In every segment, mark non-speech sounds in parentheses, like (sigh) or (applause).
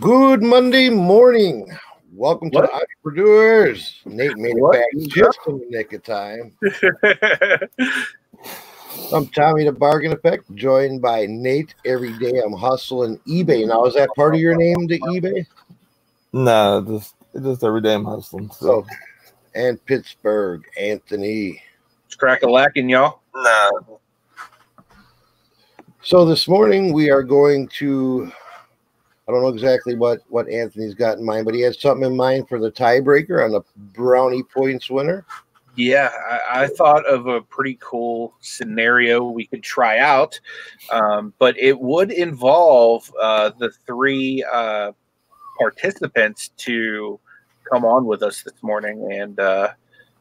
Good Monday morning. Welcome to the Entrepre-Doers. Nate made it What? back just in the nick of time. (laughs) I'm Tommy the Bargain Effect, joined by Nate. Every day I'm hustling eBay. Now, is that part of your name, the eBay? Nah, just just every day I'm hustling. So So, and Picksburgh, Anthony. it's crack a lacking, y'all. nah, So this morning we are going to. I don't know exactly what what Anthony's got in mind, but he has something in mind for the tiebreaker on the brownie points winner. Yeah, I, I thought of a pretty cool scenario we could try out, um, but it would involve uh, the three uh, participants to come on with us this morning and uh,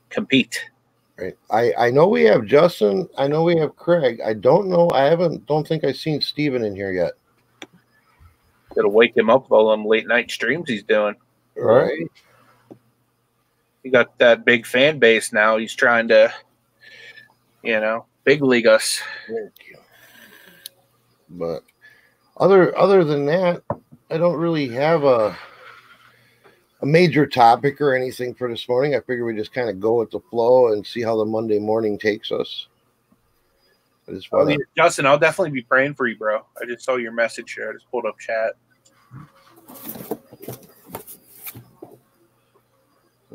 compete. Right. I I know we have Justin. I know we have Craig. I don't know. I haven't. Don't think I've seen Steven in here yet. It'll wake him up with all them late night streams he's doing. Right. He got that big fan base now. He's trying to, you know, big league us. Thank you. But other other than that, I don't really have a a major topic or anything for this morning. I figure we just kind of go with the flow and see how the Monday morning takes us. I just Oh, yeah, Justin, I'll definitely be praying for you, bro. I just saw your message here. I just pulled up chat.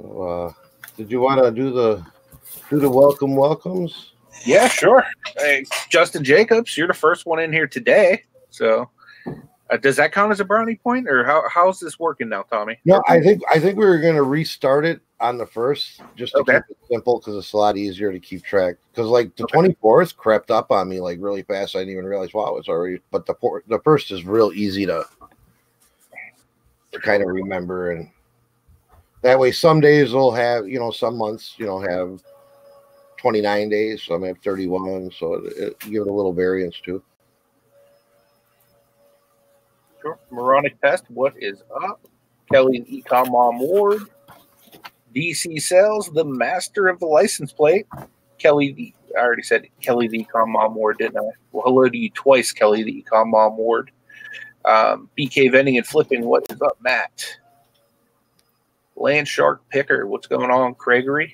Uh, did you want to do the do the welcome welcomes? Yeah, sure. Hey, Justin Jacobs, you're the first one in here today. So, uh, does that count as a brownie point, or how, how's this working now, Tommy? No, I think I think we were going to restart it on the first just to Okay. keep it simple because it's a lot easier to keep track. Because like the twenty twenty fourth crept up on me like really fast. I didn't even realize wow it's already. But the the first is real easy to to kind of remember and that way some days will have you know some months you know have 29 days some have 31 so it, it give it a little variance too Sure. Moronic Pest, what is up? Kelly Ecom Mom Ward. DC Sales, the master of the license plate. Kelly, the, I already said Kelly the Ecom Mom Ward, didn't I? Well, hello to you twice, Kelly the Ecom Mom Ward. Um, BK Vending and Flipping, what is up, Matt? Land Shark Picker, what's going on, Craigery?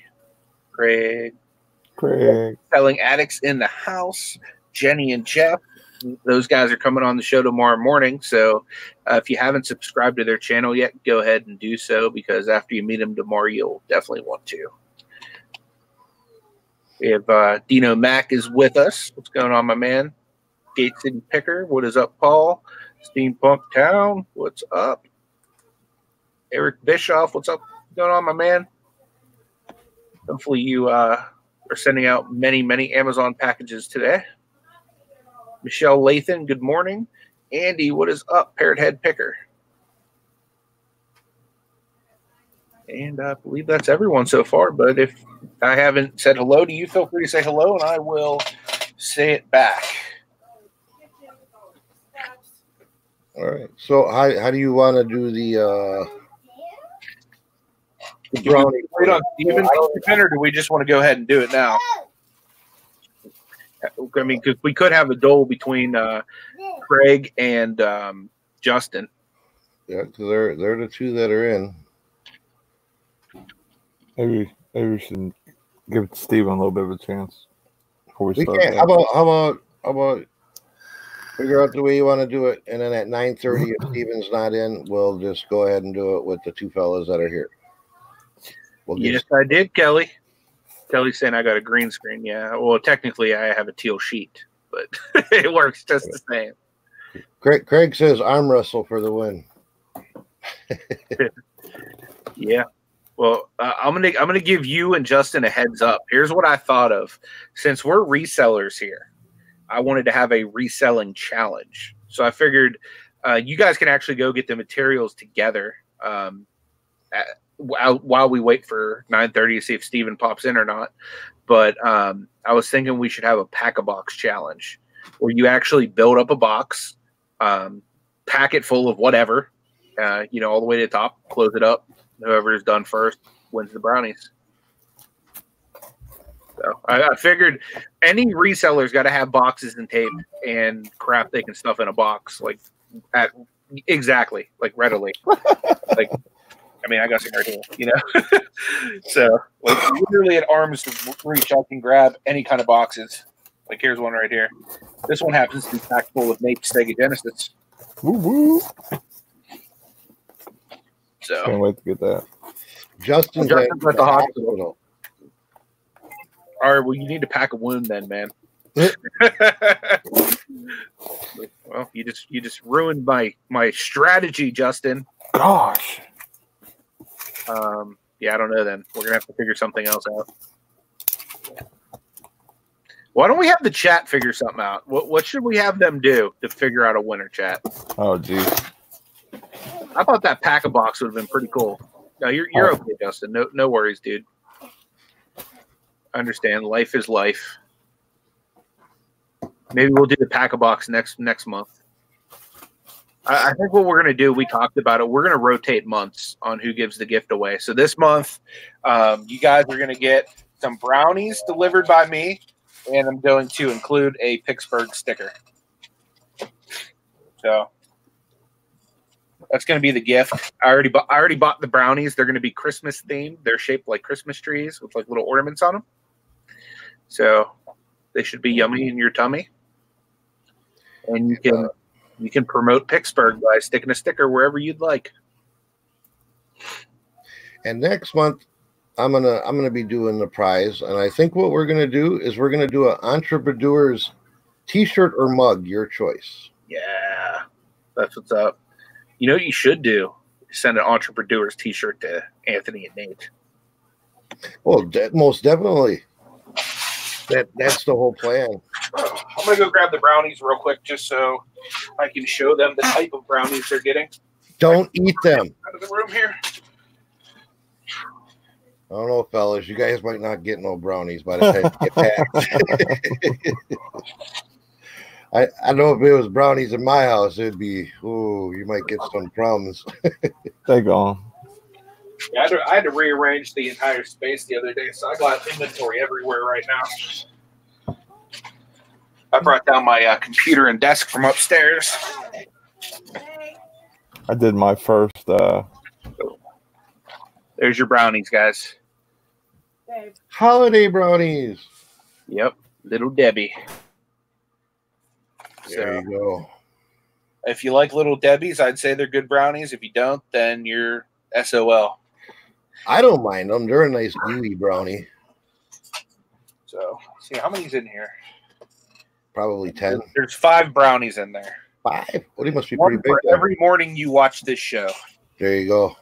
Craig. Craig. Selling Addicts in the House, Jenny and Jeff. Those guys are coming on the show tomorrow morning. So uh, if you haven't subscribed to their channel yet, go ahead and do so because after you meet them tomorrow, you'll definitely want to. We have uh, Dino Mack is with us. What's going on, my man? Gate City Picker. What is up, Paul? Steampunk Town. What's up? Eric Bischoff. What's up? What's going on, my man? Hopefully you uh, are sending out many, many Amazon packages today. Michelle Lathan, good morning. Andy, what is up, Parrot Head Picker? And I believe that's everyone so far. But if I haven't said hello to you, feel free to say hello and I will say it back. All right so how, how do you want to do the uh the brownie Wait on Steven or do we just want to go ahead and do it now? I mean, because we could have a duel between uh, Craig and um, Justin. yeah because they're they're the two that are in Maybe maybe we should give Steven a little bit of a chance before we We start. can. How about how about how about figure out the way you want to do it, and then at nine thirty, if Steven's not in, we'll just go ahead and do it with the two fellas that are here. We'll Yes, I did, Kelly. Kelly's saying I got a green screen. Yeah. Well, technically, I have a teal sheet, but (laughs) it works just the same. Craig, Craig says arm wrestle for the win. (laughs) Yeah. Well, uh, I'm gonna I'm gonna give you and Justin a heads up. Here's what I thought of. Since we're resellers here, I wanted to have a reselling challenge. So I figured uh, you guys can actually go get the materials together um, at, while, we wait for 9:30 to see if Steven pops in or not. But um, I was thinking we should have a pack a box challenge where you actually build up a box, um, pack it full of whatever, uh, you know, all the way to the top, close it up. Whoever is done first wins the brownies. So I, I figured any reseller's got to have boxes and tape and crap they can stuff in a box, like at exactly like readily. (laughs) like, I mean, I got some right here, you know. (laughs) so, like, literally at arm's reach, I can grab any kind of boxes. Like, here's one right here. This one happens to be packed full of Nate Sega Genesis. Woo woo. So, Can't wait to get that. Justin's, Justin's at the hospital. All right, well, you need to pack a wound then, man. (laughs) well, you just you just ruined my my strategy, Justin. Gosh. Um, yeah, I don't know. Then we're gonna have to figure something else out. Why don't we have the chat figure something out? What what should we have them do to figure out a winner? Chat. Oh, geez. I thought that pack a box would have been pretty cool. No, you're you're okay, Justin. No no worries, dude. Understand. Life is life. Maybe we'll do the pack a box next next month. I, I think what we're gonna do, we talked about it. We're gonna rotate months on who gives the gift away. So this month, um, you guys are gonna get some brownies delivered by me, and I'm going to include a Picksburgh sticker. So that's going to be the gift. I already bought. I already bought the brownies. They're going to be Christmas themed. They're shaped like Christmas trees with like little ornaments on them. So they should be yummy in your tummy. And you can uh, you can promote Picksburgh by sticking a sticker wherever you'd like. And next month, I'm gonna I'm gonna be doing the prize, and I think what we're gonna do is we're gonna do an entrepreneur's T-shirt or mug, your choice. Yeah, that's what's up. You know what you should do? Send an entrepreneur's T-shirt to Anthony and Nate. Well, de- most definitely. That that's the whole plan. I'm gonna go grab the brownies real quick, just so I can show them the type of brownies they're getting Don't eat them. out of the room here. I don't know, fellas. You guys might not get no brownies by the time you get back. (laughs) I, I know if it was brownies in my house, it'd be, ooh, you might get some crumbs. (laughs) They gone. Yeah, I had, to, I had to rearrange the entire space the other day, so I got inventory everywhere right now. I brought down my uh, computer and desk from upstairs. I did my first. uh There's your brownies, guys. Holiday brownies. Yep, little Debbie. There So you go. if you like little Debbie's, I'd say they're good brownies. If you don't, then you're SOL. I don't mind them. They're a nice gooey brownie. So see how many's in here. Probably 10. There's five brownies in there. Five. Well, they must be One pretty big. for every morning you watch this show. There you go.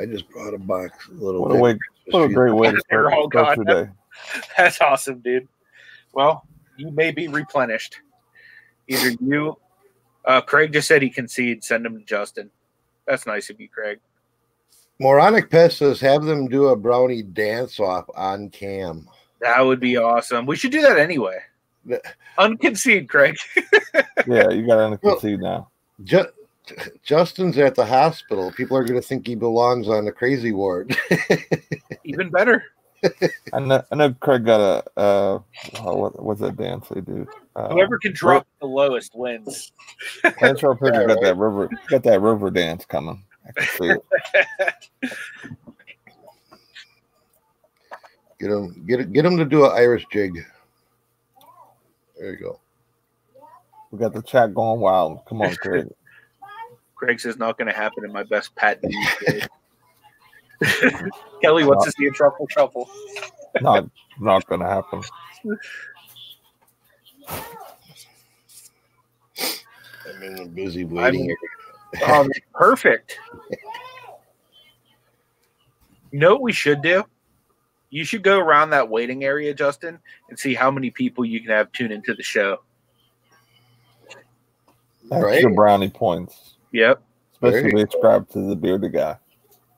I just brought a box. A little What a way! What a great way to start, all start gone. your day. (laughs) That's awesome, dude. Well, you may be replenished. Either you, uh, Craig just said he concede. Send him to Justin. That's nice of you, Craig. Moronic Pest says have them do a brownie dance off on cam. That would be awesome. We should do that anyway. Yeah. Unconcede, Craig. (laughs) Yeah, you got to concede now. Ju- Justin's at the hospital. People are going to think he belongs on the crazy ward. (laughs) Even better. I know. I know. Craig got a. Uh, oh, what, was that dance they do? Uh, Whoever can drop the lowest wins. Lance Rodriguez got that (laughs) river. Got that river dance coming. I can see it. get him, get get him to do an Irish jig. There you go. We got the chat going wild. Come on, Craig. (laughs) Craig says not going to happen in my best Pat Dean day. (laughs) Kelly wants to see a truffle shuffle. (laughs) Not not gonna happen. I'm in a busy waiting. (laughs) Um, perfect. You know what we should do? You should go around that waiting area, Justin, and see how many people you can have tune into the show. Extra Right. brownie points, Yep. Especially you if they subscribe to the bearded guy.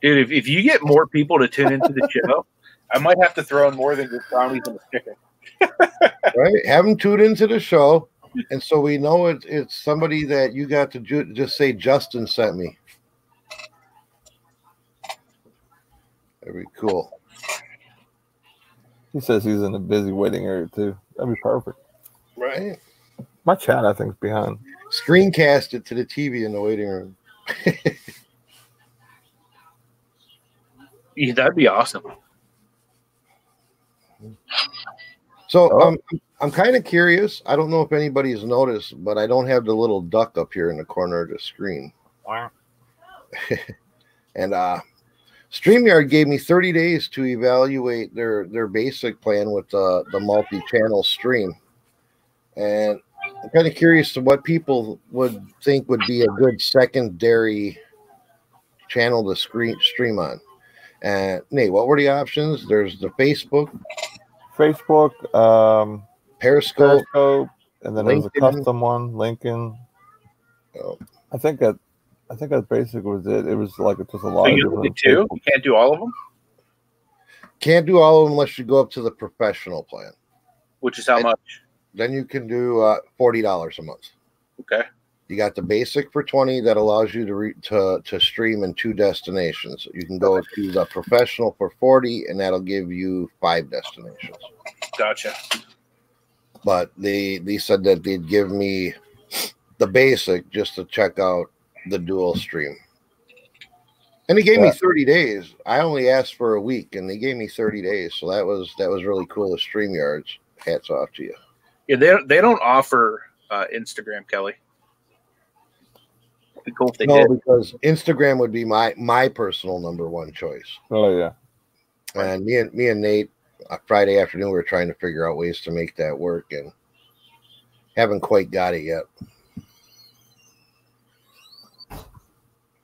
Dude, if, if you get more people to tune into the show, I might have to throw in more than just brownies and a sticker. (laughs) right? Have them tune into the show, and so we know it's it's somebody that you got to ju- just say Justin sent me. Very cool. He says he's in a busy waiting area too. That'd be perfect. Right. My chat, I think, is behind. Screencast it to the TV in the waiting room. (laughs) Yeah, that'd be awesome. So Oh. um, I'm kind of curious. I don't know if anybody's noticed, but I don't have the little duck up here in the corner of the screen. (laughs) And uh StreamYard gave me 30 days to evaluate their their basic plan with the the multi-channel stream. And I'm kind of curious to what people would think would be a good secondary channel to screen stream on. And Nate, what were the options? There's the Facebook, Facebook, um, Periscope, Periscope, and then there's a custom one, LinkedIn. Oh. I think that I think that basically was it. It was like just a lot So of you only different did two? You can't do all of them, Can't do all of them unless you go up to the professional plan. which is how I- much? Then you can do uh, forty dollars a month. Okay. You got the basic for twenty that allows you to re- to to stream in two destinations. You can go to the professional for forty, and that'll give you five destinations. Gotcha. But they they said that they'd give me the basic just to check out the dual stream. And he gave me 30 days. I only asked for a week and they gave me 30 days. So that was that was really cool of StreamYards. Hats off to you. Yeah, they they don't offer uh, Instagram, Kelly. It'd be cool if they no, did. because Instagram would be my my personal number one choice. Oh yeah. And me and me and Nate, uh, Friday afternoon, we were trying to figure out ways to make that work, and haven't quite got it yet.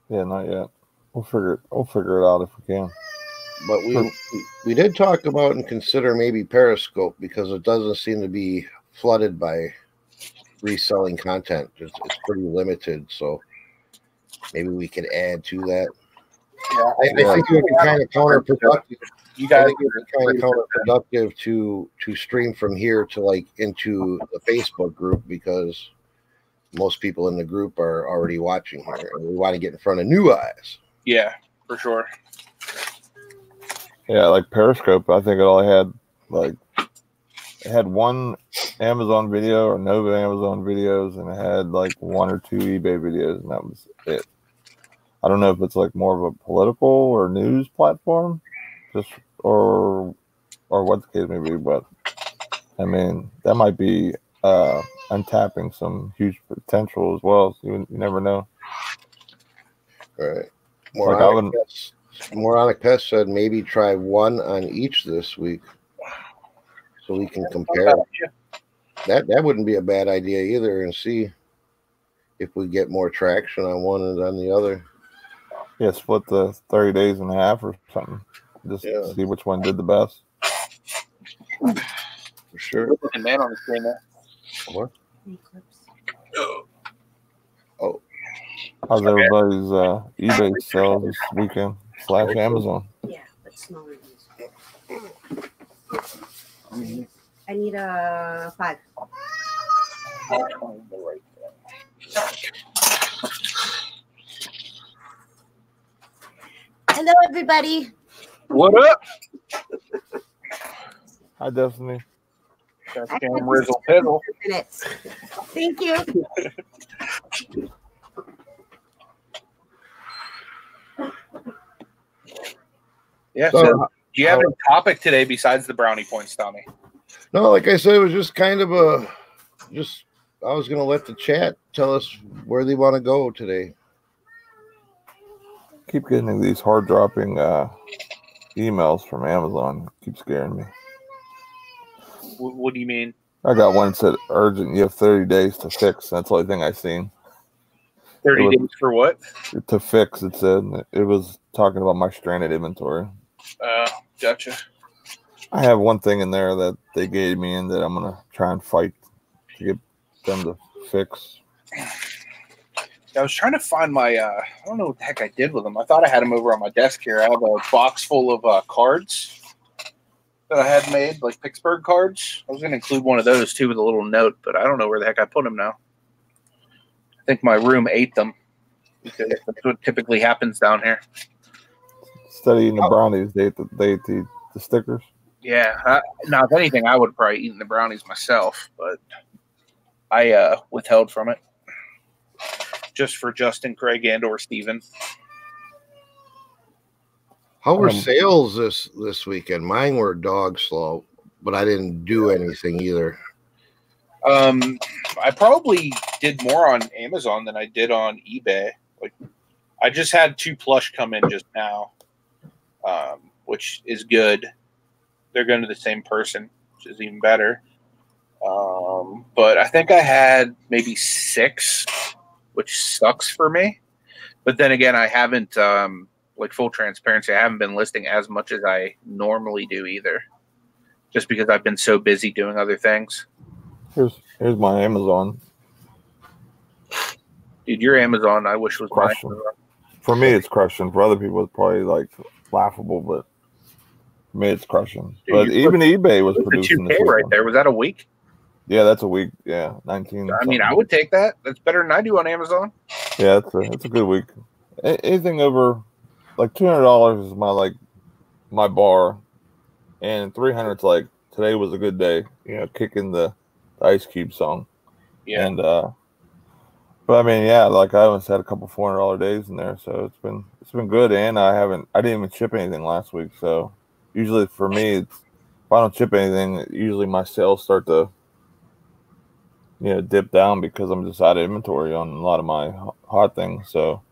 Yeah, not yet. We'll figure it. We'll figure it out if we can. But we we, we did talk about and consider maybe Periscope because it doesn't seem to be flooded by reselling content. It's, it's pretty limited, so maybe we could add to that. Yeah, I, I think it would be kind of counterproductive. you I guys. think it would be kind of counterproductive to to stream from here to like into the Facebook group because most people in the group are already watching here, and we want to get in front of new eyes. Yeah, for sure. Yeah, like Periscope. I think it only had like it had one Amazon video or Nova Amazon videos, and it had like one or two eBay videos, and that was it. I don't know if it's like more of a political or news platform, just or or what the case may be, but I mean that might be uh untapping some huge potential as well. So you, you never know. All right. Like, Moronic, wouldn't- Pest, Moronic Pest said maybe try one on each this week, so we can compare. That that wouldn't be a bad idea either, and see if we get more traction on one and on the other. Yeah, split the thirty days in half or something. Just Yeah. see which one did the best. For sure. Looking man on the screen there. What? Oh. How's everybody's uh, eBay sales this weekend slash Amazon? Yeah, but smaller ones. I need a five. Hello, everybody. What up? Hi, Destinie. That's Cam Rizzle Pizzle. Minutes. Thank you. Yeah. So, So, do you have any topic today besides the brownie points, Tommy? no, like I said, it was just kind of a just. I was gonna let the chat tell us where they want to go today. Keep getting these hard dropping uh, emails from Amazon. Keep scaring me. What, what do you mean? I got one that said urgent. You have 30 days to fix. That's the only thing I seen. 30 was- days for what? To fix, it said. It was talking about my stranded inventory. Uh, gotcha. I have one thing in there that they gave me and that I'm going to try and fight to get them to fix. I was trying to find my. Uh, I don't know what the heck I did with them. I thought I had them over on my desk here. I have a box full of uh, cards that I had made, like Picksburgh cards. I was going to include one of those too with a little note, but I don't know where the heck I put them now. I think my room ate them that's what typically happens down here. Instead of eating the Oh. brownies, they ate the, they ate the, the stickers. Yeah. I, now, if anything, I would have probably eaten the brownies myself, but I uh, withheld from it just for Justin, Craig, and or Steven. How were Um, sales this this weekend? Mine were dog slow, but I didn't do anything either. Um, I probably did more on Amazon than I did on eBay. Like, I just had two plush come in just now, um, which is good. They're going to the same person, which is even better. Um, but I think I had maybe six, which sucks for me. But then again, I haven't, um, like full transparency, I haven't been listing as much as I normally do either, just because I've been so busy doing other things. Here's here's my Amazon. Dude, your Amazon, I wish was. Crushing. For me, it's crushing. For other people, it's probably like laughable, but for me, it's crushing. Dude, But even eBay was producing The producing two this K right weekend. there was that a week? Yeah, that's a week. Yeah, nineteen. I mean, I would take that. That's better than I do on Amazon. Yeah, it's a a good week. A- anything over like two hundred dollars is my like my bar, and three hundred is like today was a good day. You know, kicking the, Ice Cube song. Yeah, And uh but I mean, yeah, like I haven't had a couple four hundred dollar days in there, so it's been it's been good. And I haven't I didn't even ship anything last week, so usually for me, if I don't chip anything, usually my sales start to you know dip down because I'm just out of inventory on a lot of my ho- hot things. So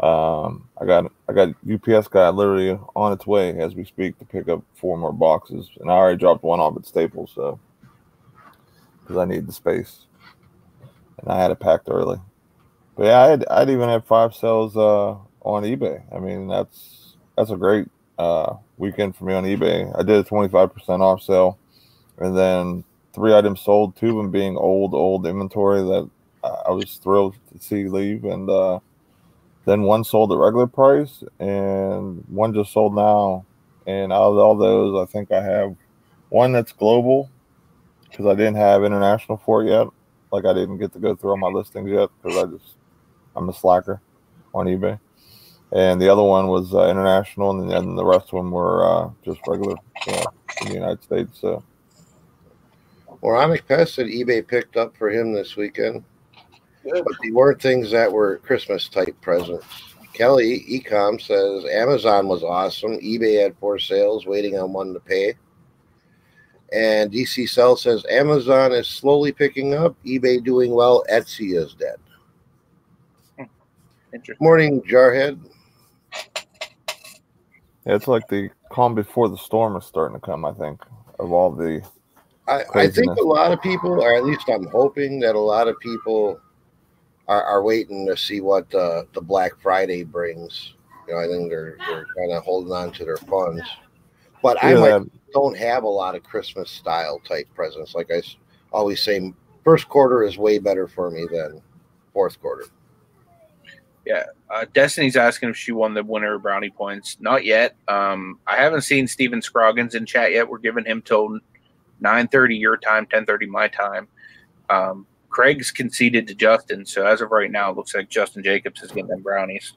um I got I got UPS guy literally on its way as we speak to pick up four more boxes, and I already dropped one off at Staples, so because I need the space and I had it packed early. But yeah, I'd, I'd even have five sales uh, on eBay. I mean, that's that's a great uh, weekend for me on eBay. I did a twenty five percent off sale, and then three items sold. Two of them being old old inventory that I I was thrilled to see leave, and uh, then one sold at regular price, and one just sold now. And out of all those, I think I have one that's global because I didn't have international for it yet like I didn't get to go through all my listings yet because I just I'm a slacker on eBay. And the other one was uh, international, and then the rest of them were uh, just regular uh, in the United States. So Moronic Pest that eBay picked up for him this weekend, Good. but they weren't things that were Christmas type presents. Kelly Ecom says Amazon was awesome. eBay had four sales, waiting on one to pay. And DC Cell says Amazon is slowly picking up. eBay doing well. Etsy is dead. interesting. Morning, Jarhead. Yeah, it's like the calm before the storm is starting to come. I think of all the I, I think a lot of people, or at least I'm hoping that a lot of people are, are waiting to see what uh, the Black Friday brings. You know, I think they're they're kind of holding on to their funds. But I yeah, might, don't have a lot of Christmas style type presents. Like I always say, first quarter is way better for me than fourth quarter. Yeah, uh, Destinie's asking if she won the winner of brownie points. Not yet. Um, I haven't seen Steven Scroggins in chat yet. We're giving him till nine thirty your time, ten thirty my time. Um, Craig's conceded to Justin, so as of right now, it looks like Justin Jacobs is getting them brownies.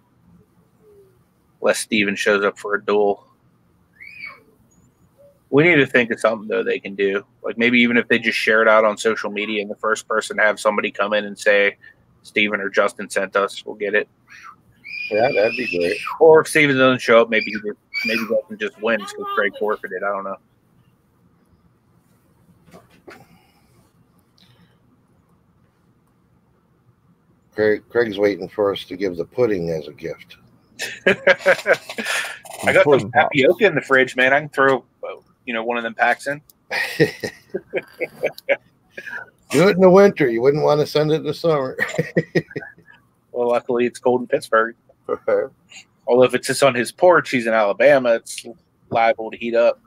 Unless Steven shows up for a duel. We need to think of something though they can do. Like maybe even if they just share it out on social media and the first person have somebody come in and say Steven or Justin sent us, we'll get it. Yeah, that'd be great. Or if Steven doesn't show up, maybe he just, maybe Justin just wins because Craig forfeited. I don't know. Craig, Craig's waiting for us to give the pudding as a gift. (laughs) I got some tapioca in the fridge, man. I can throw, uh, you know, one of them packs in. (laughs) Do it in the winter. You wouldn't want to send it in the summer. (laughs) Well, luckily it's cold in Pittsburgh. Although if it's just on his porch, he's in Alabama, it's liable to heat up.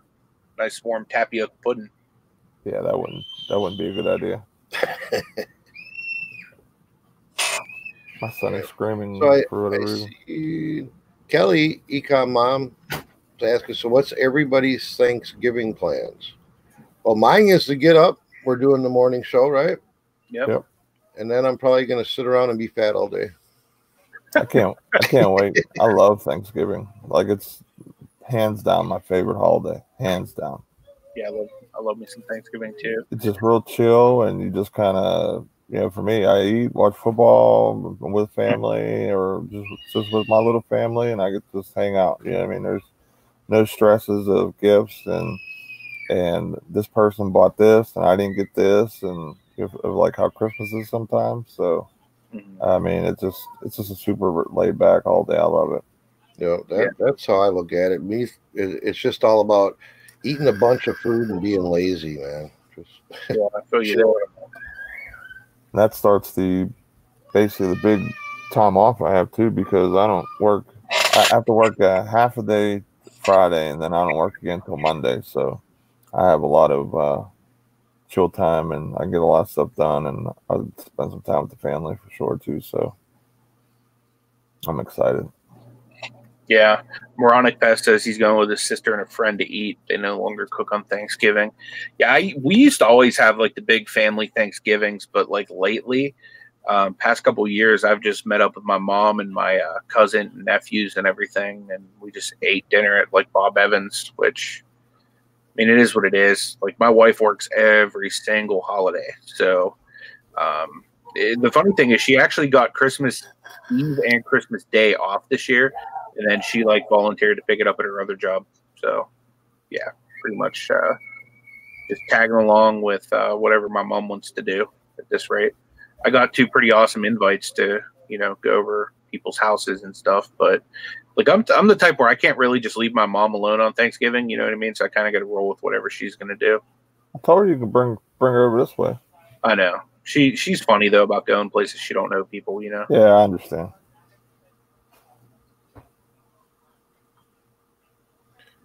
Nice warm tapioca pudding. yeah, that wouldn't that wouldn't be a good idea. (laughs) My son is screaming So I, for whatever I reason. see Kelly, Ecom Mom, to ask us, so what's everybody's Thanksgiving plans? Well, mine is to get up. We're doing the morning show, right? Yep. Yep. And then I'm probably going to sit around and be fat all day. I can't I can't wait. I love Thanksgiving. Like it's hands down my favorite holiday. Hands down. Yeah, I love, I love me some Thanksgiving too. It's just real chill and you just kind of you know, for me, I eat, watch football with family, or just just with my little family, and I get to just hang out. You know, what I mean, there's no stresses of gifts and and this person bought this and I didn't get this, and of, of like how Christmas is sometimes. So, Mhm. I mean, it's just it's just a super laid back all day. I love it. You know, that, that's how I look at it. Me, it's just all about eating a bunch of food and being lazy, man. Just (laughs) Yeah, I feel you there. That starts the basically the big time off I have too because I don't work. I have to work a half a day Friday and then I don't work again until Monday. So I have a lot of uh, chill time and I get a lot of stuff done and I spend some time with the family for sure too. So I'm excited. Yeah, Moronic Pest says he's going with his sister and a friend to eat. They no longer cook on Thanksgiving. Yeah, I, we used to always have like the big family Thanksgivings, but like lately, um, past couple years, I've just met up with my mom and my uh, cousin, and nephews, and everything, and we just ate dinner at like Bob Evans, which mean, it is what it is. Like my wife works every single holiday, so um, it- the funny thing is, she actually got Christmas Eve and Christmas Day off this year and then she like volunteered to pick it up at her other job. So, yeah, pretty much uh, just tagging along with uh, whatever my mom wants to do at this rate. I got two pretty awesome invites to you know go over people's houses and stuff, but like I'm I'm the type where I can't really just leave my mom alone on Thanksgiving. You know what I mean? So I kind of got to roll with whatever she's gonna do. I told her you could bring bring her over this way. I know she she's funny though about going places she don't know people. You know. Yeah, I understand.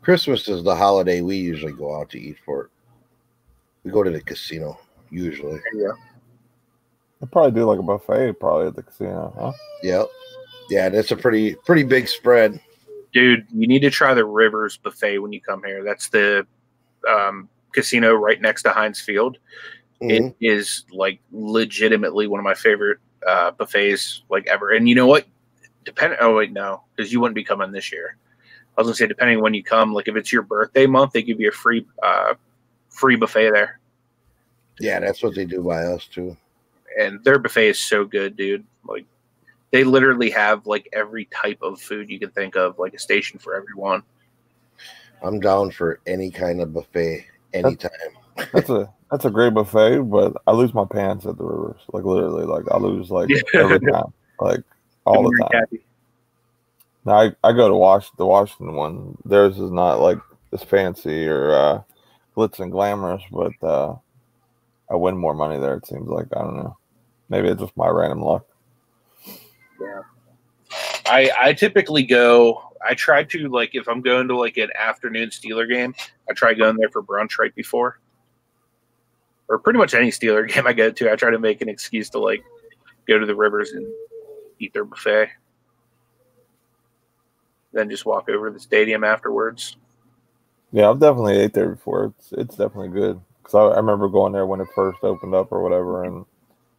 Christmas is the holiday we usually go out to eat for. We go to the casino usually. Yeah. They probably do like a buffet probably at the casino, huh? Yep. Yeah, that's a pretty pretty big spread. dude, you need to try the Rivers Buffet when you come here. That's the um, casino right next to Heinz Field. Mhm. It is like legitimately one of my favorite uh, buffets like ever. And you know what? Depend. Oh wait, no, because you wouldn't be coming this year. I was gonna say depending on when you come, like if it's your birthday month, they give you a free uh, free buffet there, Yeah, that's what they do by us too. and their buffet is so good, dude. Like they literally have like every type of food you can think of, like a station for everyone. I'm down for any kind of buffet anytime. That's a that's a great buffet, but I lose my pants at the rivers. Like literally, like I lose like every time, like all the Good morning, time. Kathy. Now I, I go to Wash the Washington one. Theirs is not like as fancy or uh, glitz and glamorous, but uh, I win more money there. It seems like I don't know. Maybe it's just my random luck. I I typically go. I try to like if I'm going to like an afternoon Steeler game, I try going there for brunch right before, or pretty much any Steeler (laughs) game I go to. I try to make an excuse to like go to the Rivers and eat their buffet, then just walk over to the stadium afterwards. Yeah, I've definitely ate there before. It's it's definitely good because I, I remember going there when it first opened up or whatever, and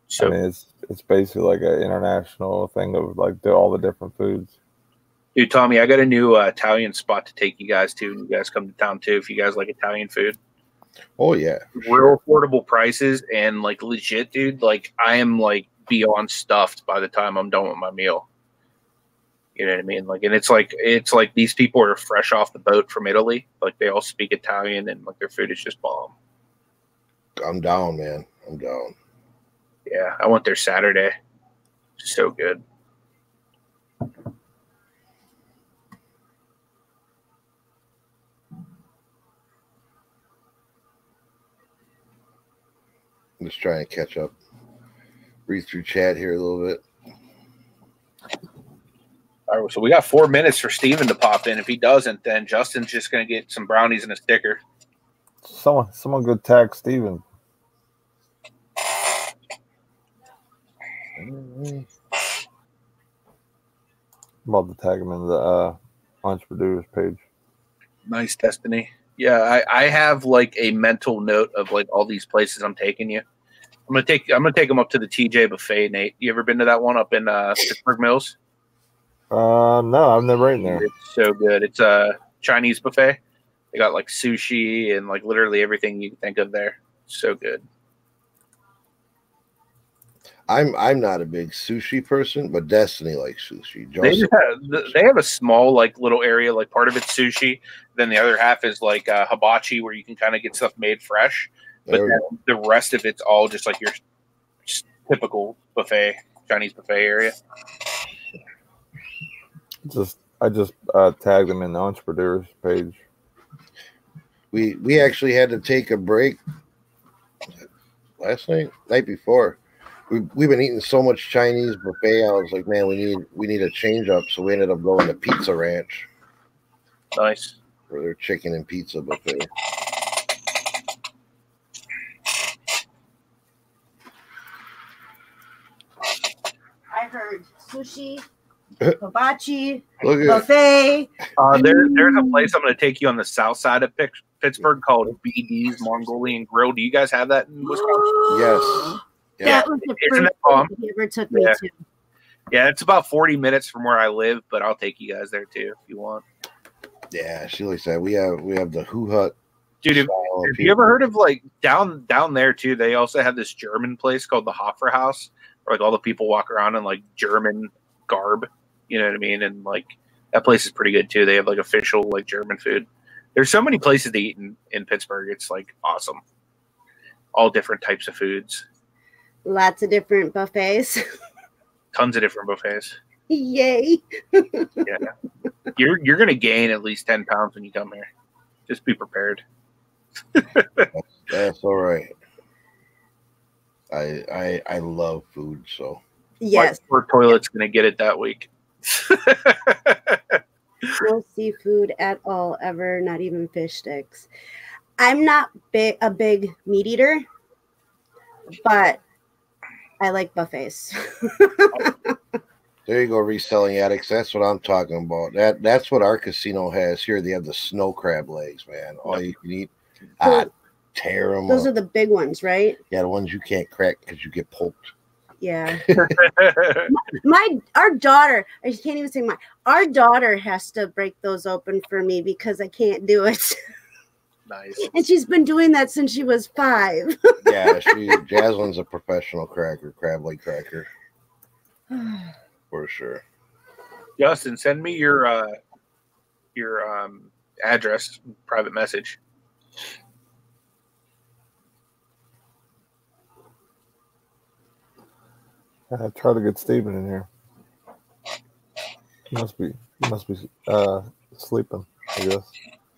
So I mean it's it's basically like an international thing of like the, all the different foods. Dude, Tommy, I got a new uh, Italian spot to take you guys to. You guys come to town too if you guys like Italian food. Oh yeah. Real affordable prices and like legit, dude. Like I am like beyond stuffed by the time I'm done with my meal. You know what I mean? Like, and it's like it's like these people are fresh off the boat from Italy. Like they all speak Italian and like their food is just bomb. I'm down, man. I'm down. Yeah, I went there Saturday. So good. I'm just trying to catch up. Read through chat here a little bit. All right, so we got four minutes for Steven to pop in. If he doesn't, then Justin's just gonna get some brownies and a sticker. Someone someone good tag Steven. I'm about to tag him in the uh, Entrepre-Doers page. Nice Destinie. Yeah, I, I have like a mental note of like all these places I'm taking you. I'm gonna take I'm gonna take them up to the TJ buffet, Nate. You ever been to that one up in uh Pittsburgh Mills? Uh, no, I've never eaten there. It's so good. It's a Chinese buffet. They got like sushi and like literally everything you can think of there. So good. I'm I'm not a big sushi person, but Destinie likes sushi. They Joseph, have, they have a small like little area, like part of it's sushi, then the other half is like uh, hibachi, where you can kind of get stuff made fresh. But then the rest of it's all just like your typical buffet, Chinese buffet area. Just I just uh, tagged them in the Entrepre-Doers page. we we actually had to take a break last night, night before. We we've been eating so much Chinese buffet. I was like, man, we need we need a change up. So we ended up going to Pizza Ranch Nice. for their chicken and pizza buffet. I heard sushi, (laughs) hibachi, Look buffet. Uh, there, there's a place I'm going to take you on the south side of Pittsburgh called BD's Mongolian Grill. Do you guys have that in Wisconsin? yes, yeah. That was the Isn't first that bomb? he ever took me Yeah. to. Yeah, it's about 40 minutes from where I live, but I'll take you guys there too if you want. yeah. She likes that. We have we have the Who Hut. Dude, if, style of have you ever heard of like down down there too? They also have this German place called the Hofbräuhaus, where like all the people walk around in like German garb. You know what I mean? And like that place is pretty good too. They have like official like German food. There's so many places to eat in, in Pittsburgh. It's like awesome. All different types of foods, Lots of different buffets. (laughs) tons of different buffets. Yay. (laughs) yeah. You're you're gonna gain at least ten pounds when you come here. Just be prepared. (laughs) That's all right. I I I love food, so Yes. My poor toilet's gonna get it that week. No seafood at all, ever, not even fish sticks. I'm not big, a big meat eater, but I like buffets. there you go, reselling addicts. That's what I'm talking about. That that's what our casino has here. They have the snow crab legs, man. All you can eat. Ah, tear them. Those are the big ones, right? yeah, the ones you can't crack because you get poked. Yeah. (laughs) My our daughter, I can't even say my our daughter has to break those open for me because I can't do it. (laughs) nice. and she's been doing that since she was five. (laughs) Yeah, she Jasmine's a professional cracker, crab leg cracker (sighs) for sure. Justin, send me your uh your um address, private message. I try to get Steven in here. He must be he must be uh sleeping, I guess.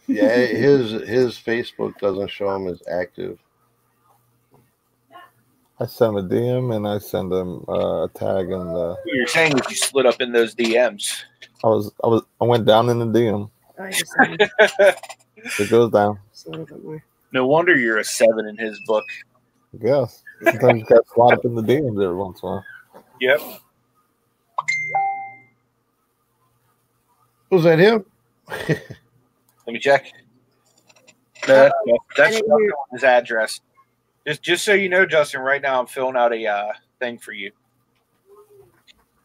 Yeah, his his Facebook doesn't show him as active. I send him a DM and I send him uh, a tag and uh, You're saying that you split up in those DMs. I was I was I went down in the DM. Oh, I just, (laughs) It goes down. just a little bit more. no wonder you're a seven in his book. I guess. Sometimes you got to slide up in the DMs every once in a while. Yep. Was that him? (laughs) Let me check. No, that's, that's I didn't hear- his address. Just just so you know, Justin, right now I'm filling out a uh, thing for you.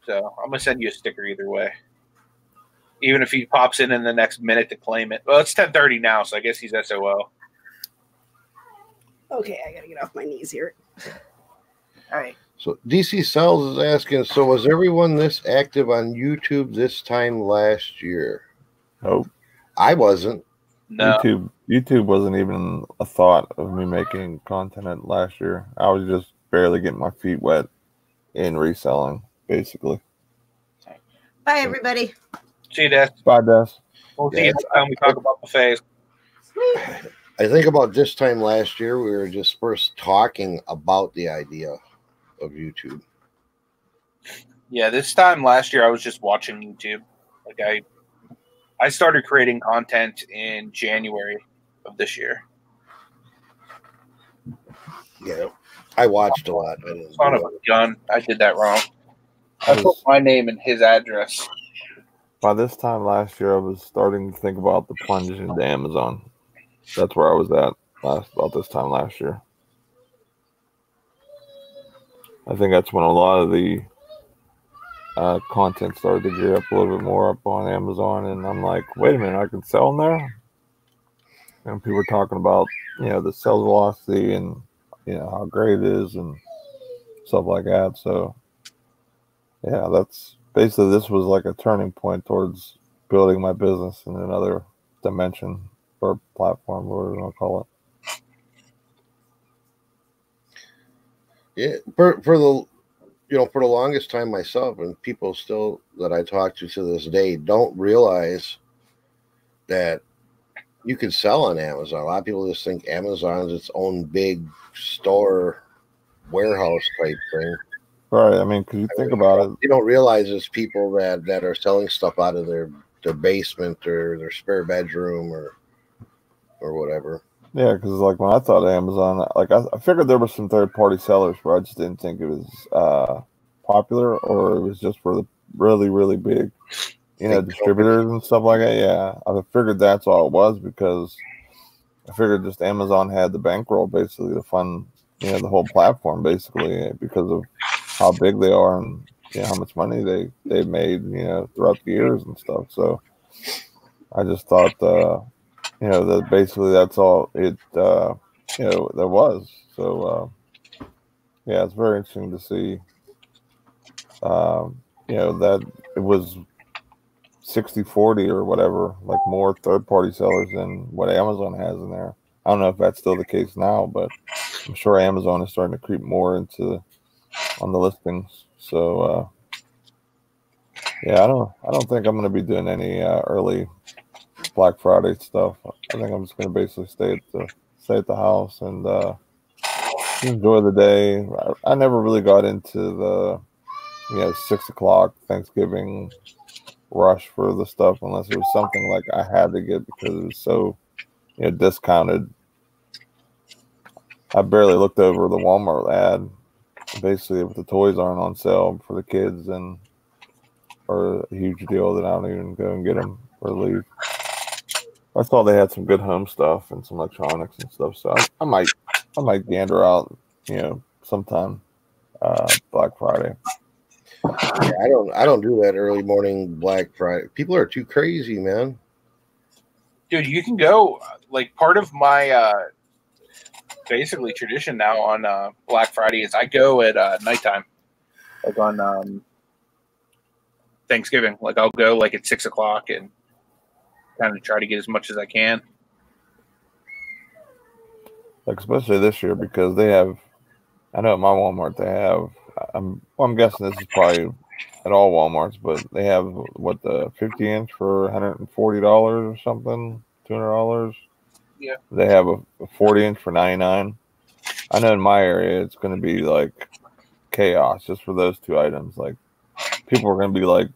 So I'm gonna send you a sticker either way. Even if he pops in in the next minute to claim it. Well, it's 10:30 now, so I guess he's SOL. Okay, I gotta get off my knees here. All right. So DC Cells is asking, so was everyone this active on YouTube this time last year? Nope. I wasn't. No, YouTube YouTube wasn't even a thought of me making content last year. I was just barely getting my feet wet in reselling, basically. Bye, everybody. see you, Des. Bye, Des. We'll see Yeah. you next time we talk about buffets. I think about this time last year, we were just first talking about the idea of YouTube. Yeah, this time last year I was just watching YouTube. Like I I started creating content in January of this year. Yeah, I watched a lot. I didn't Son of a gun. I did that wrong. I put my name and his address. By this time last year, I was starting to think about the plunge into Amazon. That's where I was at last about this time last year. I think that's when a lot of the uh, content started to gear up a little bit more up on Amazon, and I'm like, wait a minute, I can sell them there. And people were talking about you know the sales velocity and you know how great it is, and stuff like that. So, yeah, that's basically this was like a turning point towards building my business in another dimension or platform, whatever you want to call it. Yeah, for for the you know for the longest time myself, and people still that I talk to to this day don't realize that you can sell on Amazon. A lot of people just think Amazon's its own big store warehouse type thing. Right. I mean, because you think about it, You don't realize it's people that that are selling stuff out of their their basement or their spare bedroom or or whatever. Yeah. Because like when I thought of Amazon, like I, I figured there were some third party sellers, but I just didn't think it was uh, popular or it was just for the really really big, you know, distributors and stuff like that. Yeah, I figured that's all it was because I figured just Amazon had the bankroll basically to fund you know the whole platform basically because of how big they are and you know, how much money they they made you know throughout the years and stuff. So I just thought uh, you know that basically that's all it uh, you know there was. So uh, yeah, it's very interesting to see. Um, you know that it was 60 40 or whatever like more third party sellers than what amazon has in there i don't know if that's still the case now but i'm sure amazon is starting to creep more into on the listings so uh yeah i don't i don't think i'm going to be doing any uh, early black friday stuff i think i'm just to basically stay at the stay at the house and uh enjoy the day I, I never really got into the you know six o'clock thanksgiving rush for the stuff unless it was something like I had to get because it was so you know discounted. I barely looked over the Walmart ad. Basically, if the toys aren't on sale for the kids and are a huge deal, then I don't even go and get them or leave. I saw they had some good home stuff and some electronics and stuff, so I, I might I might gander out, you know, sometime uh, Black Friday. Yeah, I don't I don't do that early morning Black Friday. People are too crazy, man. dude you can go like part of my uh basically tradition now on uh black friday is i go at uh nighttime like on um thanksgiving like i'll go like at six o'clock and kind of try to get as much as i can like especially this year because they have I know at my Walmart they have I'm well, I'm guessing this is probably at all Walmarts, but they have what the 50 inch for 140 dollars or something, 200 dollars. Yeah. They have a, a 40 inch for 99. I know in my area it's going to be like chaos just for those two items. Like people are going to be like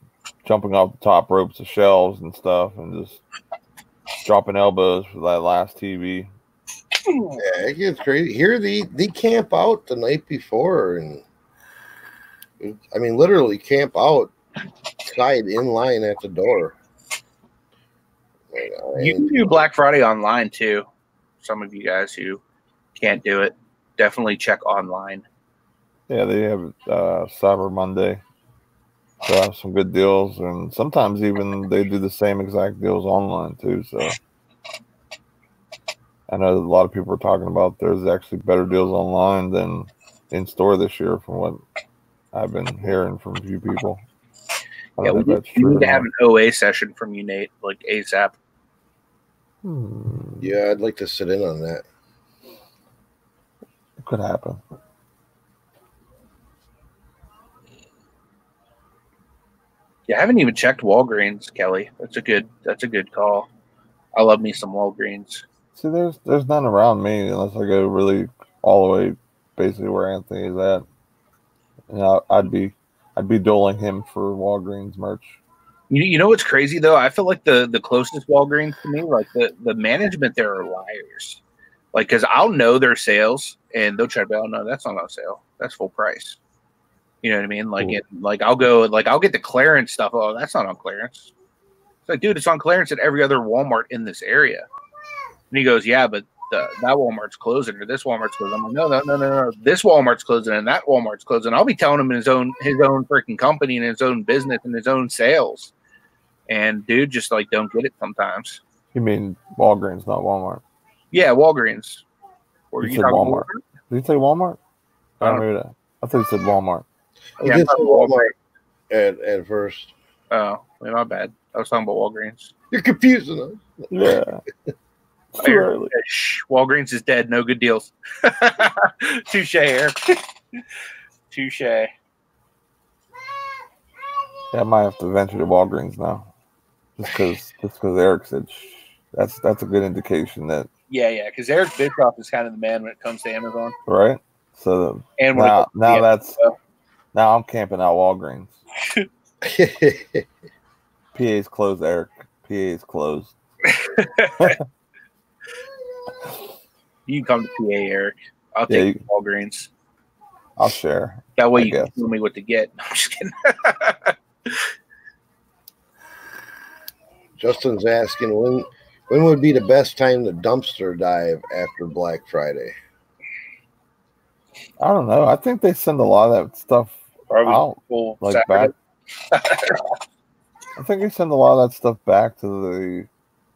jumping off the top ropes of shelves and stuff and just dropping elbows for that last TV. Yeah, it gets crazy. Here they they camp out the night before and I mean literally camp out tied in line at the door. You know, you can do black friday online too some of you guys who can't do it definitely check online Yeah, they have uh, Cyber Monday. They have some good deals, and sometimes even they do the same exact deals online too. So I know a lot of people are talking about there's actually better deals online than in store this year, from what I've been hearing from a few people. I yeah, we need, that's we need to have an oa session from you nate like asap Hmm, yeah, I'd like to sit in on that. it could happen. Yeah, I haven't even checked Walgreens, Kelly. That's a good. That's a good call. I love me some Walgreens. See, there's there's none around me unless I go really all the way, basically where Anthony is at. And I, I'd be I'd be doling him for Walgreens merch. You, you know what's crazy though? I feel like the the closest Walgreens to me, like the the management there are liars. Like, cause I'll know their sales and they'll try to be, oh no, that's not on sale. That's full price. You know what I mean? Like, Cool. it, like I'll go, like I'll get the clearance stuff. Oh, that's not on clearance. It's like, dude, it's on clearance at every other Walmart in this area. And he goes, yeah, but the, that Walmart's closing or this Walmart's closing. I'm like, no, no, no, no, no. This Walmart's closing and that Walmart's closing. I'll be telling him in his own his own freaking company and his own business and his own sales. And dude, just like don't get it sometimes. You mean Walgreens, not Walmart? Yeah, Walgreens. Or You you said talking Walmart. Did you say Walmart? I I don't- uh, maybe that. I thought you said Walmart. I Yeah, did I'm say Walmart at, at first. Oh, yeah, my bad. I was talking about Walgreens. You're confusing us. Yeah. It's (laughs) too Yeah, shh, Walgreens is dead. No good deals. (laughs) Touche, Eric. Touche. Yeah, I might have to venture to Walgreens now, just because just because Eric said shh. that's that's a good indication that Yeah, yeah. Because Eric Bischoff is kind of the man when it comes to Amazon. right. So And when now comes to now the- that's now I'm camping out Walgreens. (laughs) PA's closed, Eric. PA's closed. (laughs) you can come to PA, Eric. I'll Yeah, take you- Walgreens. I'll share. That way I you can tell me what to get. (laughs) I'm just kidding. Justin's asking when when would be the best time to dumpster dive after Black Friday? I don't know. I think they send a lot of that stuff Probably out, full like Saturday. back. (laughs) I think they send a lot of that stuff back to the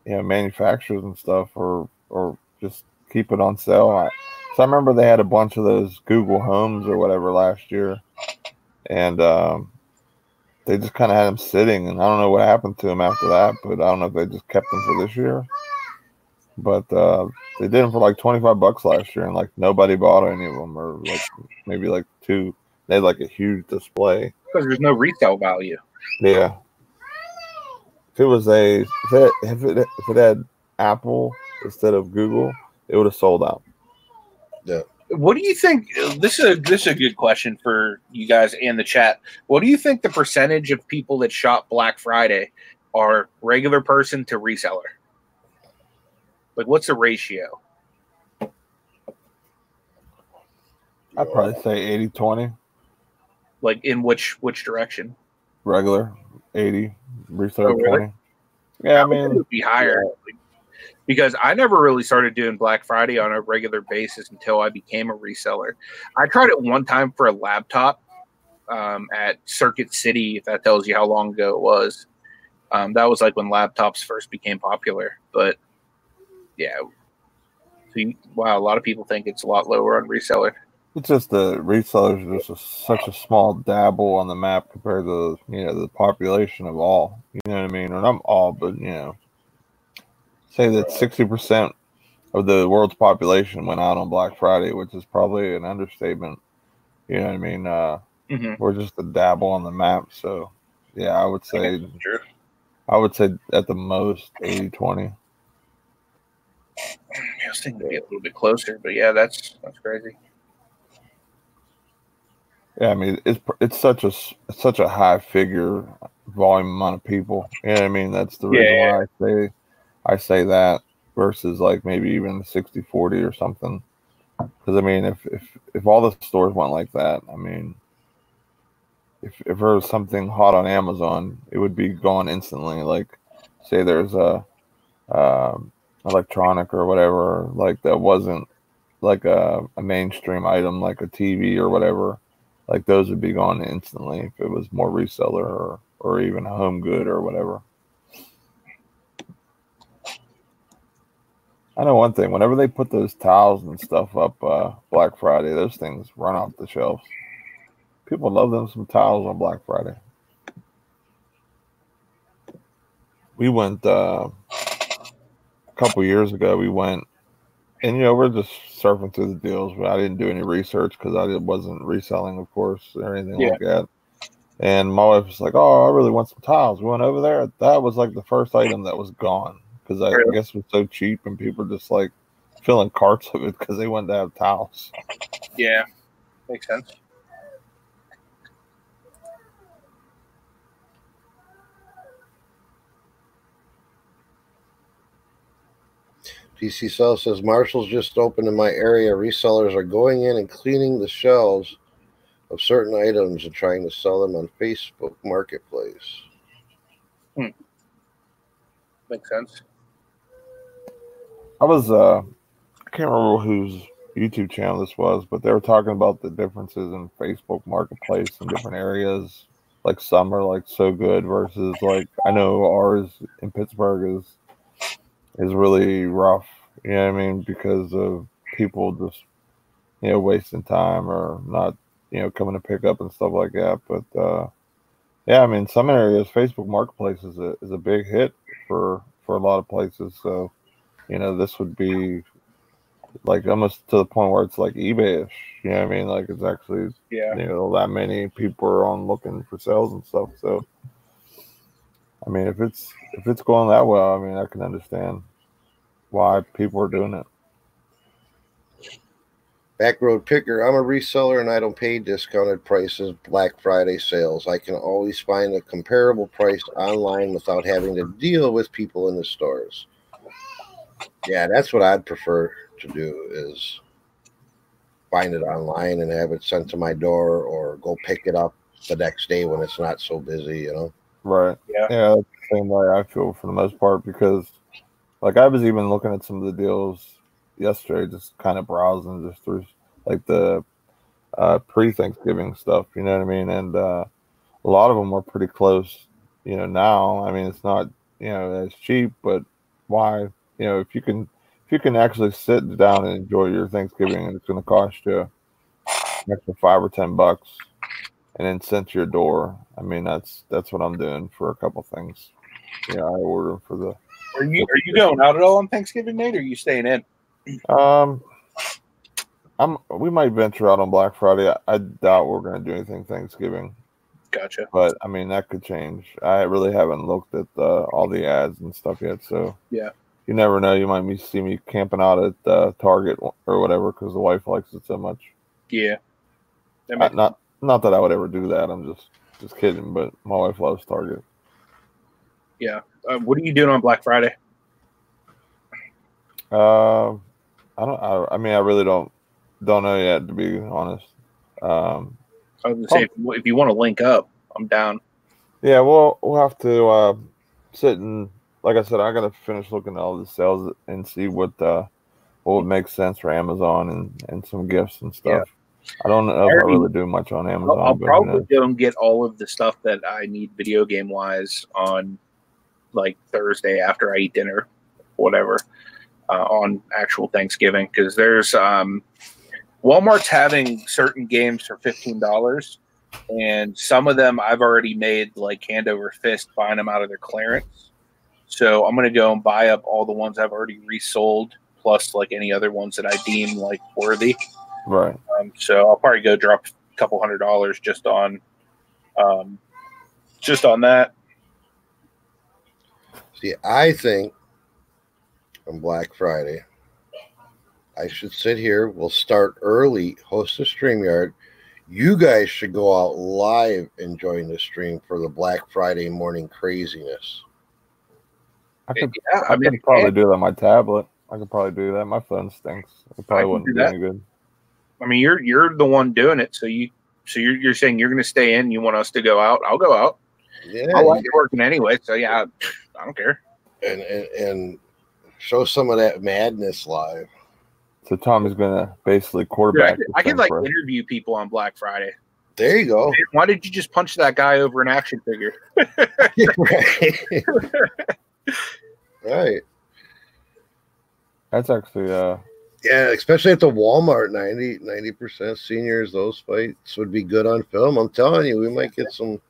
you know manufacturers and stuff, or or just keep it on sale. I, so I remember they had a bunch of those Google Homes or whatever last year, and um, they just kind of had them sitting, and I don't know what happened to them after that, but I don't know if they just kept them for this year. But uh, they did them for like twenty five bucks last year, and like nobody bought any of them, or like maybe like two. They had like a huge display. because there's no retail value. Yeah. If it was a if it if it, if it had Apple instead of Google, it would have sold out. Yeah. What do you think? This is a, this is a good question for you guys and the chat. What do you think the percentage of people that shop Black Friday are regular person to reseller? Like, what's the ratio? I'd probably say 80 20 Like, in which which direction? regular, 80 reseller Oh, really? 20. Yeah, I think it mean, would be higher because I never really started doing Black Friday on a regular basis until I became a reseller. I tried it one time for a laptop um, at Circuit City, if that tells you how long ago it was. Um, that was like when laptops first became popular. But yeah, so you, wow, a lot of people think it's a lot lower on reseller. It's just the resellers are just a, such a small dabble on the map compared to you know the population of all. You know what I mean? Or not all, but you know, say that 60% of the world's population went out on Black Friday, which is probably an understatement. You know what I mean? Uh, Mm-hmm. we're just a dabble on the map. So, yeah, I would say, True. I would say at the most 80 20. I was thinking it'd be a little bit closer, but yeah, that's that's crazy. Yeah, I mean, it's it's such a such a high figure volume amount of people. What I mean? That's the reason Yeah. why I say I say that versus like maybe even 60 40 or something. Because I mean, if if if all the stores went like that, I mean, if if there was something hot on Amazon, it would be gone instantly. Like, say there's a um, electronic or whatever like that wasn't like a, a mainstream item like a TV or whatever like those would be gone instantly if it was more reseller or or even a home good or whatever. I know one thing. Whenever they put those towels and stuff up uh, Black Friday, those things run off the shelves. People love them some towels on Black Friday. We went uh, a couple years ago. We went, and you know we're just surfing through the deals. But I didn't do any research because I wasn't reselling, of course, or anything Yeah. like that. And my wife was like, "Oh, I really want some tiles." We went over there. That was like the first item that was gone because I Really? guess it was so cheap, and people were just like filling carts of it because they wanted to have tiles. Yeah, makes sense. PC Cell says Marshall's just opened in my area. Resellers are going in and cleaning the shelves of certain items and trying to sell them on Facebook Marketplace. Makes sense. I was uh I can't remember whose YouTube channel this was, but they were talking about the differences in Facebook marketplace in different areas. Like some are like so good versus like I know ours in Pittsburgh is is really rough. You know what I mean? Because of people just you know wasting time or not you know, coming to pick up and stuff like that. But uh, yeah, I mean, some areas Facebook Marketplace is a is a big hit for for a lot of places. So, you know, this would be like almost to the point where it's like eBay-ish. You know what I mean? Like it's actually Yeah. you know that many people are on looking for sales and stuff. So, I mean, if it's if it's going that well, I mean, I can understand why people are doing it. Backroad Picker, I'm a reseller and I don't pay discounted prices Black Friday sales. I can always find a comparable price online without having to deal with people in the stores. Yeah, that's what I'd prefer to do is find it online and have it sent to my door or go pick it up the next day when it's not so busy, you know. Right. Yeah. Yeah, the same way I feel for the most part because, like, I was even looking at some of the deals yesterday, just kind of browsing just through like the uh, pre-Thanksgiving stuff. You know what I mean? And uh, a lot of them were pretty close. You know, now I mean, it's not you know as cheap, but why? You know, if you can if you can actually sit down and enjoy your Thanksgiving, and it's going to cost you extra five or ten bucks and then sent to your door. I mean, that's that's what I'm doing for a couple things. Yeah, I order for the. Are you are you going out at all on Thanksgiving night, or are you staying in? Um, I'm. We might venture out on Black Friday. I, I doubt we're going to do anything Thanksgiving, Gotcha. but I mean that could change. I really haven't looked at uh, all the ads and stuff yet, so Yeah. You never know. You might be, see me camping out at uh, Target or whatever because the wife likes it so much. Yeah. That I, makes- not not that I would ever do that. I'm just just kidding. But my wife loves Target. uh, what are you doing on Black Friday? Uh, I don't. I, I mean, I really don't don't know yet, to be honest. Um, I was gonna say if, if you want to link up, I'm down. yeah, well, we'll have to uh, sit and, like I said, I got to finish looking at all the sales and see what uh, what would make sense for Amazon and and some gifts and stuff. I don't know if I already- really do much on Amazon. I'll, I'll probably and get all of the stuff that I need video game wise on like Thursday after I eat dinner, whatever, uh, on actual Thanksgiving because there's um, Walmart's having certain games for fifteen dollars, and some of them I've already made like hand over fist buying them out of their clearance. So I'm gonna go and buy up all the ones I've already resold, plus like any other ones that I deem like worthy. Right. Um, so I'll probably go drop a couple hundred dollars just on, um, just on that. See, I think on Black Friday, I should sit here. We'll start early, host a StreamYard. You guys should go out live and join the stream for the Black Friday morning craziness. I could, Yeah, I, could probably do that on my tablet. I could probably do that. My phone stinks. It probably can wouldn't do be any good. I mean, you're you're the one doing it, so you so you're you're saying you're going to stay in. You want us to go out? I'll go out. Yeah, I like it working anyway, so yeah, I don't care. and, and and show some of that madness live. So Tom is gonna basically Dude, I quarterback. could, I could like us. interview people on Black Friday. There you go. Why did you just punch that guy over an action figure? (laughs) (laughs) right. (laughs) right. That's actually uh Yeah, especially at the Walmart, 90 percent seniors. Those fights would be good on film. I'm telling you, we might get some.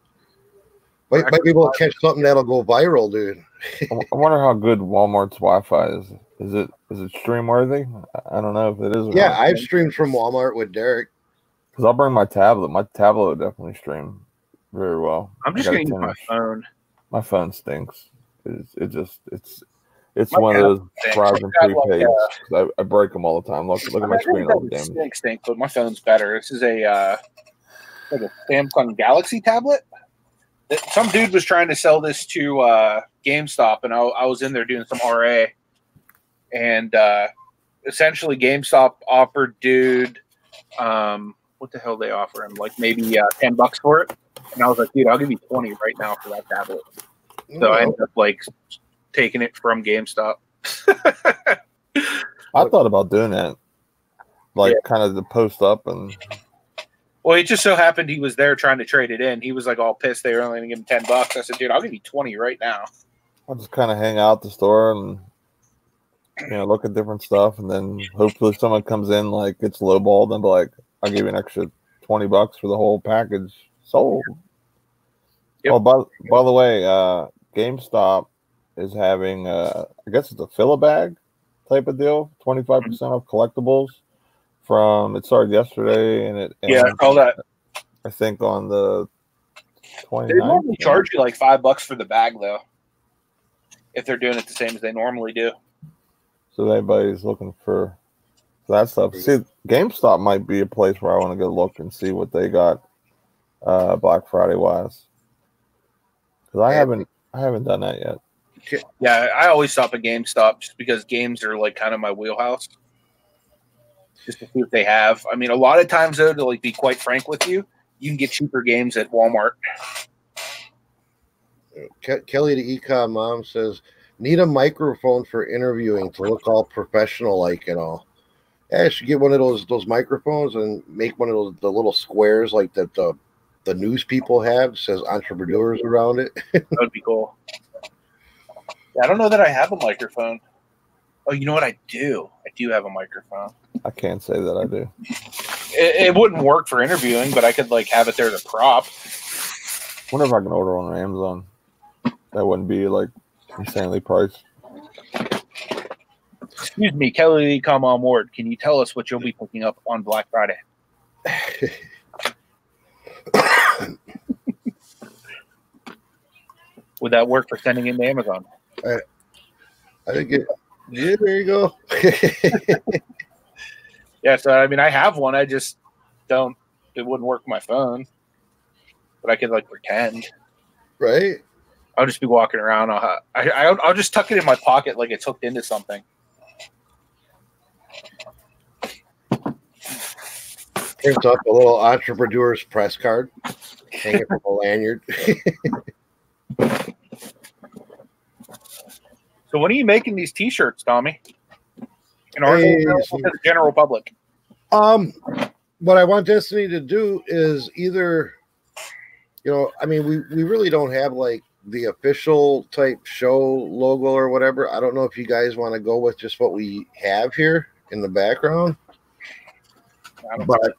Might, might be able to catch something that'll go viral, dude. I I wonder how good Walmart's Wi-Fi is. Is it is it stream worthy? I I don't know if it is. Yeah. I've streamed from Walmart with Derek. Because I'll bring my tablet. My tablet would definitely stream very well. I'm just got a going to use my phone. My phone stinks. It's, it just it's it's My one of those stinks. Verizon I got like, prepaids. 'cause I, I break them all the time. Look look at my I screen think all that the damn. stink, stink, but my phone's better. This is a uh, like a Samsung Galaxy tablet. That- Some dude was trying to sell this to uh, GameStop, and I, I was in there doing some RA, and uh, essentially GameStop offered dude, um, what the hell they offer him? Like maybe uh, ten bucks for it, and I was like, dude, I'll give you twenty right now for that tablet. So I ended up like taking it from GameStop. (laughs) I thought about doing that, like kind of the post up and Well, it just so happened he was there trying to trade it in. He was like all pissed they were only going to give him ten bucks. I said, "Dude, I'll give you twenty right now." I'll just kind of hang out at the store and you know look at different stuff, and then hopefully someone comes in like it's lowballed and be like, I'll give you an extra twenty bucks for the whole package sold. Yep. Oh, by by the way, uh, GameStop is having uh, I guess it's a fill a bag type of deal, twenty five percent off collectibles. From it started yesterday, and it Yeah, ends, all that. I think on the They 29th. normally charge you like five bucks for the bag though. If they're doing it the same as they normally do. So anybody's looking for that stuff. See, GameStop might be a place where I want to go look and see what they got uh, Black Friday wise. Because I haven't, I haven't done that yet. Yeah, I always stop at GameStop just because games are like kind of my wheelhouse. Just to see if they have. I mean, a lot of times though, to like be quite frank with you, you can get cheaper games at Walmart. Ke- Kelly, the Ecom mom says, need a microphone for interviewing to look all professional like and all. Yeah, I should get one of those those microphones and make one of those the little squares like that the the news people have says Entrepre-Doers around it. (laughs) That would be cool. I don't know that I have a microphone. Oh, you know what I do? I do have a microphone. I can't say that I do. It, it wouldn't work for interviewing, but I could like have it there to prop. Wonder if I can order on Amazon. That wouldn't be like insanely priced. Excuse me, Kelly Lee, come on board. Can you tell us what you'll be picking up on Black Friday? (laughs) Would that work for sending it to Amazon? I think it yeah, there you go. (laughs) Yeah, so I mean, I have one. I just don't. It wouldn't work my phone, but I could like pretend. right? I'll just be walking around. I'll ha- I, I'll, I'll just tuck it in my pocket like it's hooked into something. Prints up a little Entrepre-Doers press card, hang it from a lanyard. (laughs) So when are you making these T-shirts, Tommy? And are they Hey, available so- to the general public? Um, what I want Destinie to do is either, you know, I mean, we we really don't have like the official type show logo or whatever. I don't know if you guys want to go with just what we have here in the background, but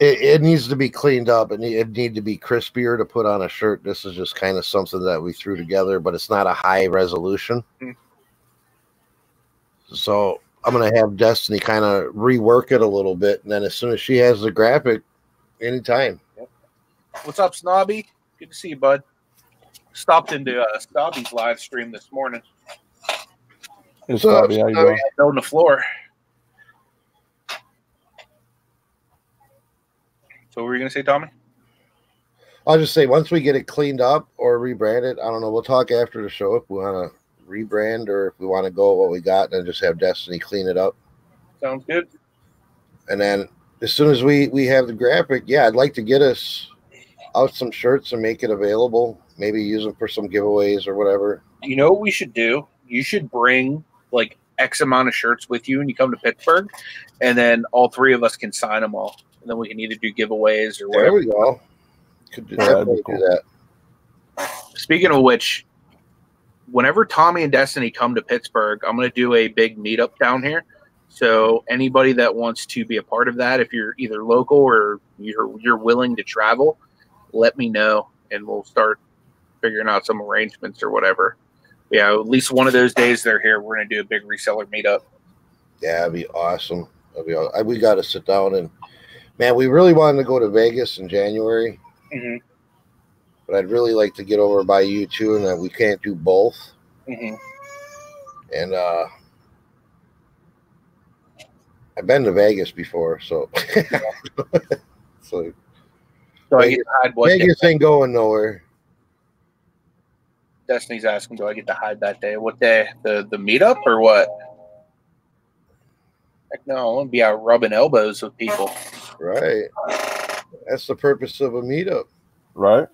it, it needs to be cleaned up. Need, it need to be crispier to put on a shirt. This is just kind of something that we threw together, but it's not a high resolution. Hmm. So I'm gonna have Destinie kind of rework it a little bit, and then as soon as she has the graphic, anytime. What's up, Snobby? Good to see you, bud. Stopped into uh, Snobby's live stream this morning. Hey, What's up, Scotty, how you Scotty? doing? Building the floor. So what were you gonna say, Tommy? I'll just say once we get it cleaned up or rebranded, I don't know. We'll talk after the show if we want to rebrand or if we want to go with what we got and then just have Destinie clean it up. Sounds good. And then as soon as we we have the graphic, yeah, I'd like to get us out some shirts and make it available. Maybe use them for some giveaways or whatever. You know what we should do? You should bring like X amount of shirts with you when you come to Pittsburgh, and then all three of us can sign them all, and then we can either do giveaways or whatever. There we go. Could do, Yeah, that'd definitely do cool. that. Speaking of which, whenever Tommy and Destinie come to Pittsburgh, I'm going to do a big meetup down here. So anybody that wants to be a part of that, if you're either local or you're you're willing to travel, let me know, and we'll start figuring out some arrangements or whatever. Yeah, at least one of those days they're here, we're going to do a big reseller meetup. Yeah, it'd be awesome. That'd be, aw- I- we got to sit down and man, we really wanted to go to Vegas in January. Mm-hmm. But I'd really like to get over by you too, and that we can't do both. Mm-hmm. And uh I've been to Vegas before, so (laughs) so So I get to hide? Vegas ain't going nowhere. Destinie's asking, do I get to hide that day? What day? The the meetup or what? Heck no, I want to be out rubbing elbows with people. Right. That's the purpose of a meetup. Right?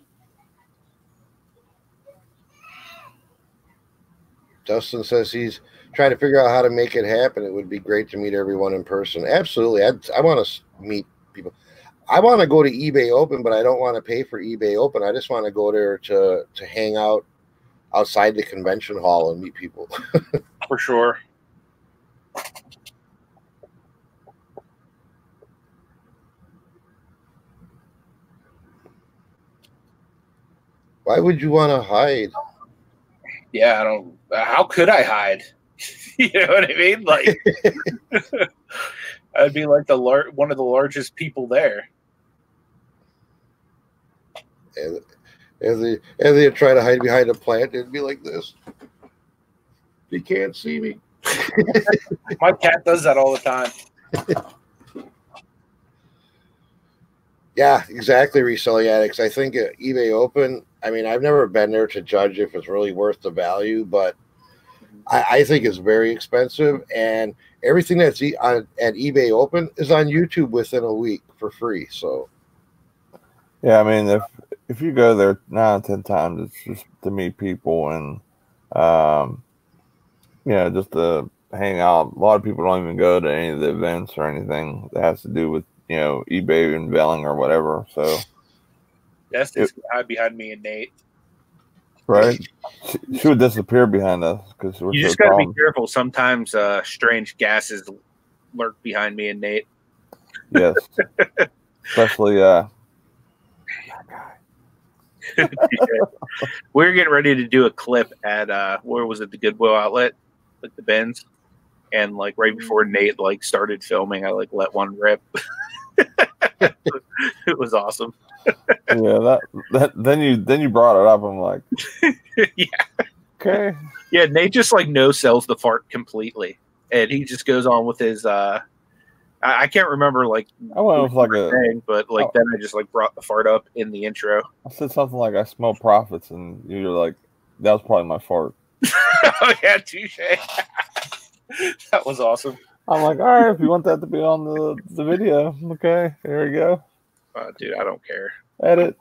Dustin says he's trying to figure out how to make it happen. It would be great to meet everyone in person. Absolutely. I, I want to meet people. I want to go to eBay Open, but I don't want to pay for eBay Open. I just want to go there to to hang out outside the convention hall and meet people. (laughs) for sure. Why would you want to hide? Yeah, I don't how could I hide? (laughs) you know what I mean? Like, (laughs) I'd be like the lar- one of the largest people there. And as they and they'd try to hide behind a plant, it'd be like this. You can't see me. (laughs) My cat does that all the time. Yeah, exactly. Reselling addicts. I think eBay Open. I mean, I've never been there to judge if it's really worth the value, but I, I think it's very expensive. And everything that's e- on, at eBay Open is on YouTube within a week for free. So Yeah, I mean, if if you go there nine ten times, it's just to meet people and, um, you know, just to hang out. A lot of people don't even go to any of the events or anything that has to do with you know eBay unveiling or whatever. So, That's this guy behind me and Nate. right, she, she would disappear behind us because we're You so just got to be careful. Sometimes uh, strange gases lurk behind me and Nate. Yes, (laughs) especially uh, (laughs) we were getting ready to do a clip at uh where was it the Goodwill outlet, like the bins, and like right before Nate like started filming, I like let one rip. (laughs) (laughs) it was awesome. yeah. That that then you then you brought it up. I'm like, (laughs) yeah, okay, yeah. Nate just like no sells the fart completely, and he just goes on with his. uh I, I can't remember like I went with like a thing, but like oh. then I just like brought the fart up in the intro. I said something like I smell profits, and you're like, that was probably my fart. (laughs) oh yeah, touche. that was awesome. I'm like, all right, if you want that to be on the, the video, okay, here we go. Uh, dude, I don't care. Edit.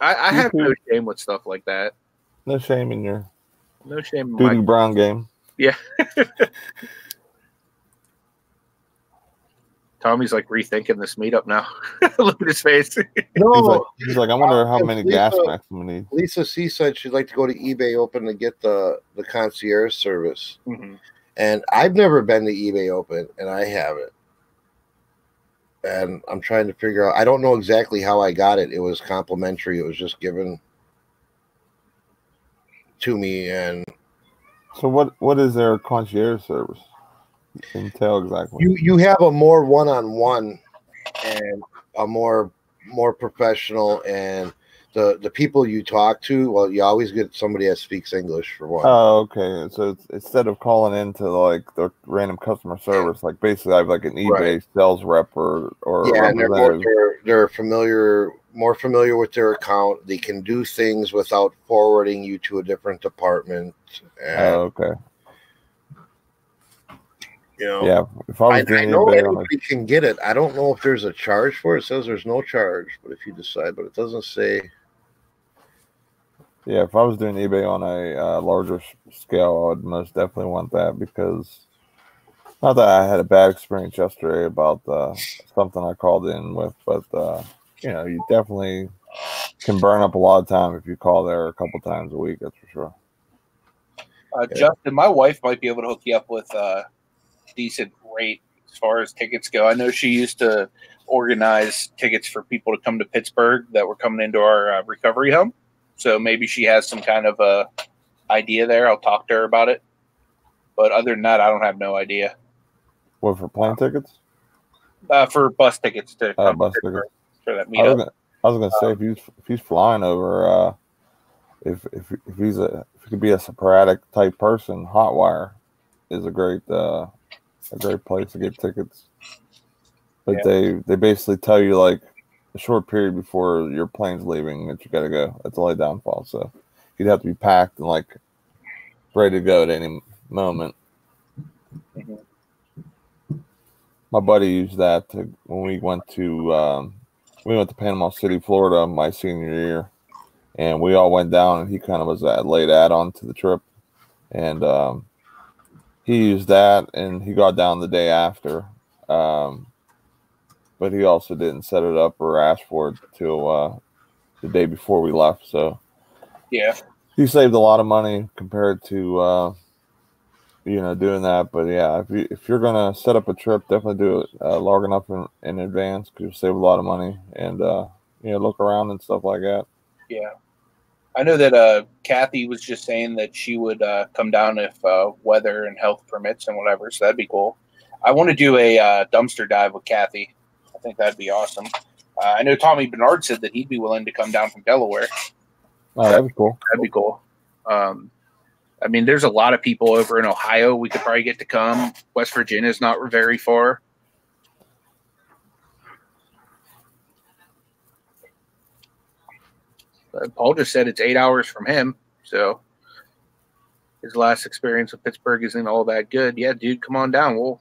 I, I have no shame with stuff like that. No shame in your No shame in Duty my Brown game. Yeah. (laughs) Tommy's like rethinking this meetup now. (laughs) Look at his face. no, He's like, he's like, I wonder how many Lisa- gas max we need. Lisa C said she'd like to go to eBay Open to get the the concierge service, Mhm. And I've never been to eBay Open, and I haven't. And I'm trying to figure out. I don't know exactly how I got it. It was complimentary. It was just given to me, and So what what is their concierge service? You can tell exactly. you you have a more one on one, and a more more professional, and the the people you talk to. Well, you always get somebody that speaks English for one. Oh, okay. So instead of calling into like the random customer service, like basically I have like an eBay Right. sales rep or or yeah, and they're, more, they're they're familiar, more familiar with their account. They can do things without forwarding you to a different department. And, Oh, okay. you know, Yeah. If I was I, I know anybody can get it. I don't know if there's a charge for it. It says there's no charge, but if you decide, but it doesn't say. Yeah, if I was doing eBay on a uh, larger scale, I would most definitely want that because not that I had a bad experience yesterday about uh, something I called in with, but uh, you know, you definitely can burn up a lot of time if you call there a couple times a week. That's for sure. Uh, Justin, my wife might be able to hook you up with a decent rate as far as tickets go. I know she used to organize tickets for people to come to Pittsburgh that were coming into our uh, recovery home. So maybe she has some kind of a idea there. I'll talk to her about it. But other than that, I don't have no idea. What for plane tickets? Uh, for bus tickets to Uh, bus tickets. for that I was meetup. gonna, I was gonna say if he's if he's flying over, uh, if if if he's a if he could be a sporadic type person, Hotwire is a great uh, a great place to get tickets. But Yeah. they they basically tell you like a short period before your plane's leaving that you got to go. That's the only downfall. So you'd have to be packed and like ready to go at any moment. My buddy used that to, when we went to um, we went to Panama City, Florida, my senior year, and we all went down, and he kind of was that late add-on to the trip, and um, he used that, and he got down the day after, um, but he also didn't set it up or ask for it till uh, the day before we left, so Yeah. he saved a lot of money compared to uh, you know doing that. But yeah, if you if you're gonna set up a trip, definitely do it uh, long enough in, in advance because you'll save a lot of money and uh, you know look around and stuff like that. Yeah. I know that uh, Kathy was just saying that she would uh, come down if uh, weather and health permits and whatever. So that'd be cool. I want to do a uh, dumpster dive with Kathy. I think that'd be awesome. Uh, I know Tommy Bernard said that he'd be willing to come down from Delaware. Oh, that'd be cool. That'd be cool. Um, I mean, there's a lot of people over in Ohio. We could probably get to come. West Virginia is not very far. But Paul just said it's eight hours from him, so his last experience with Pittsburgh isn't all that good. Yeah, dude, come on down. We'll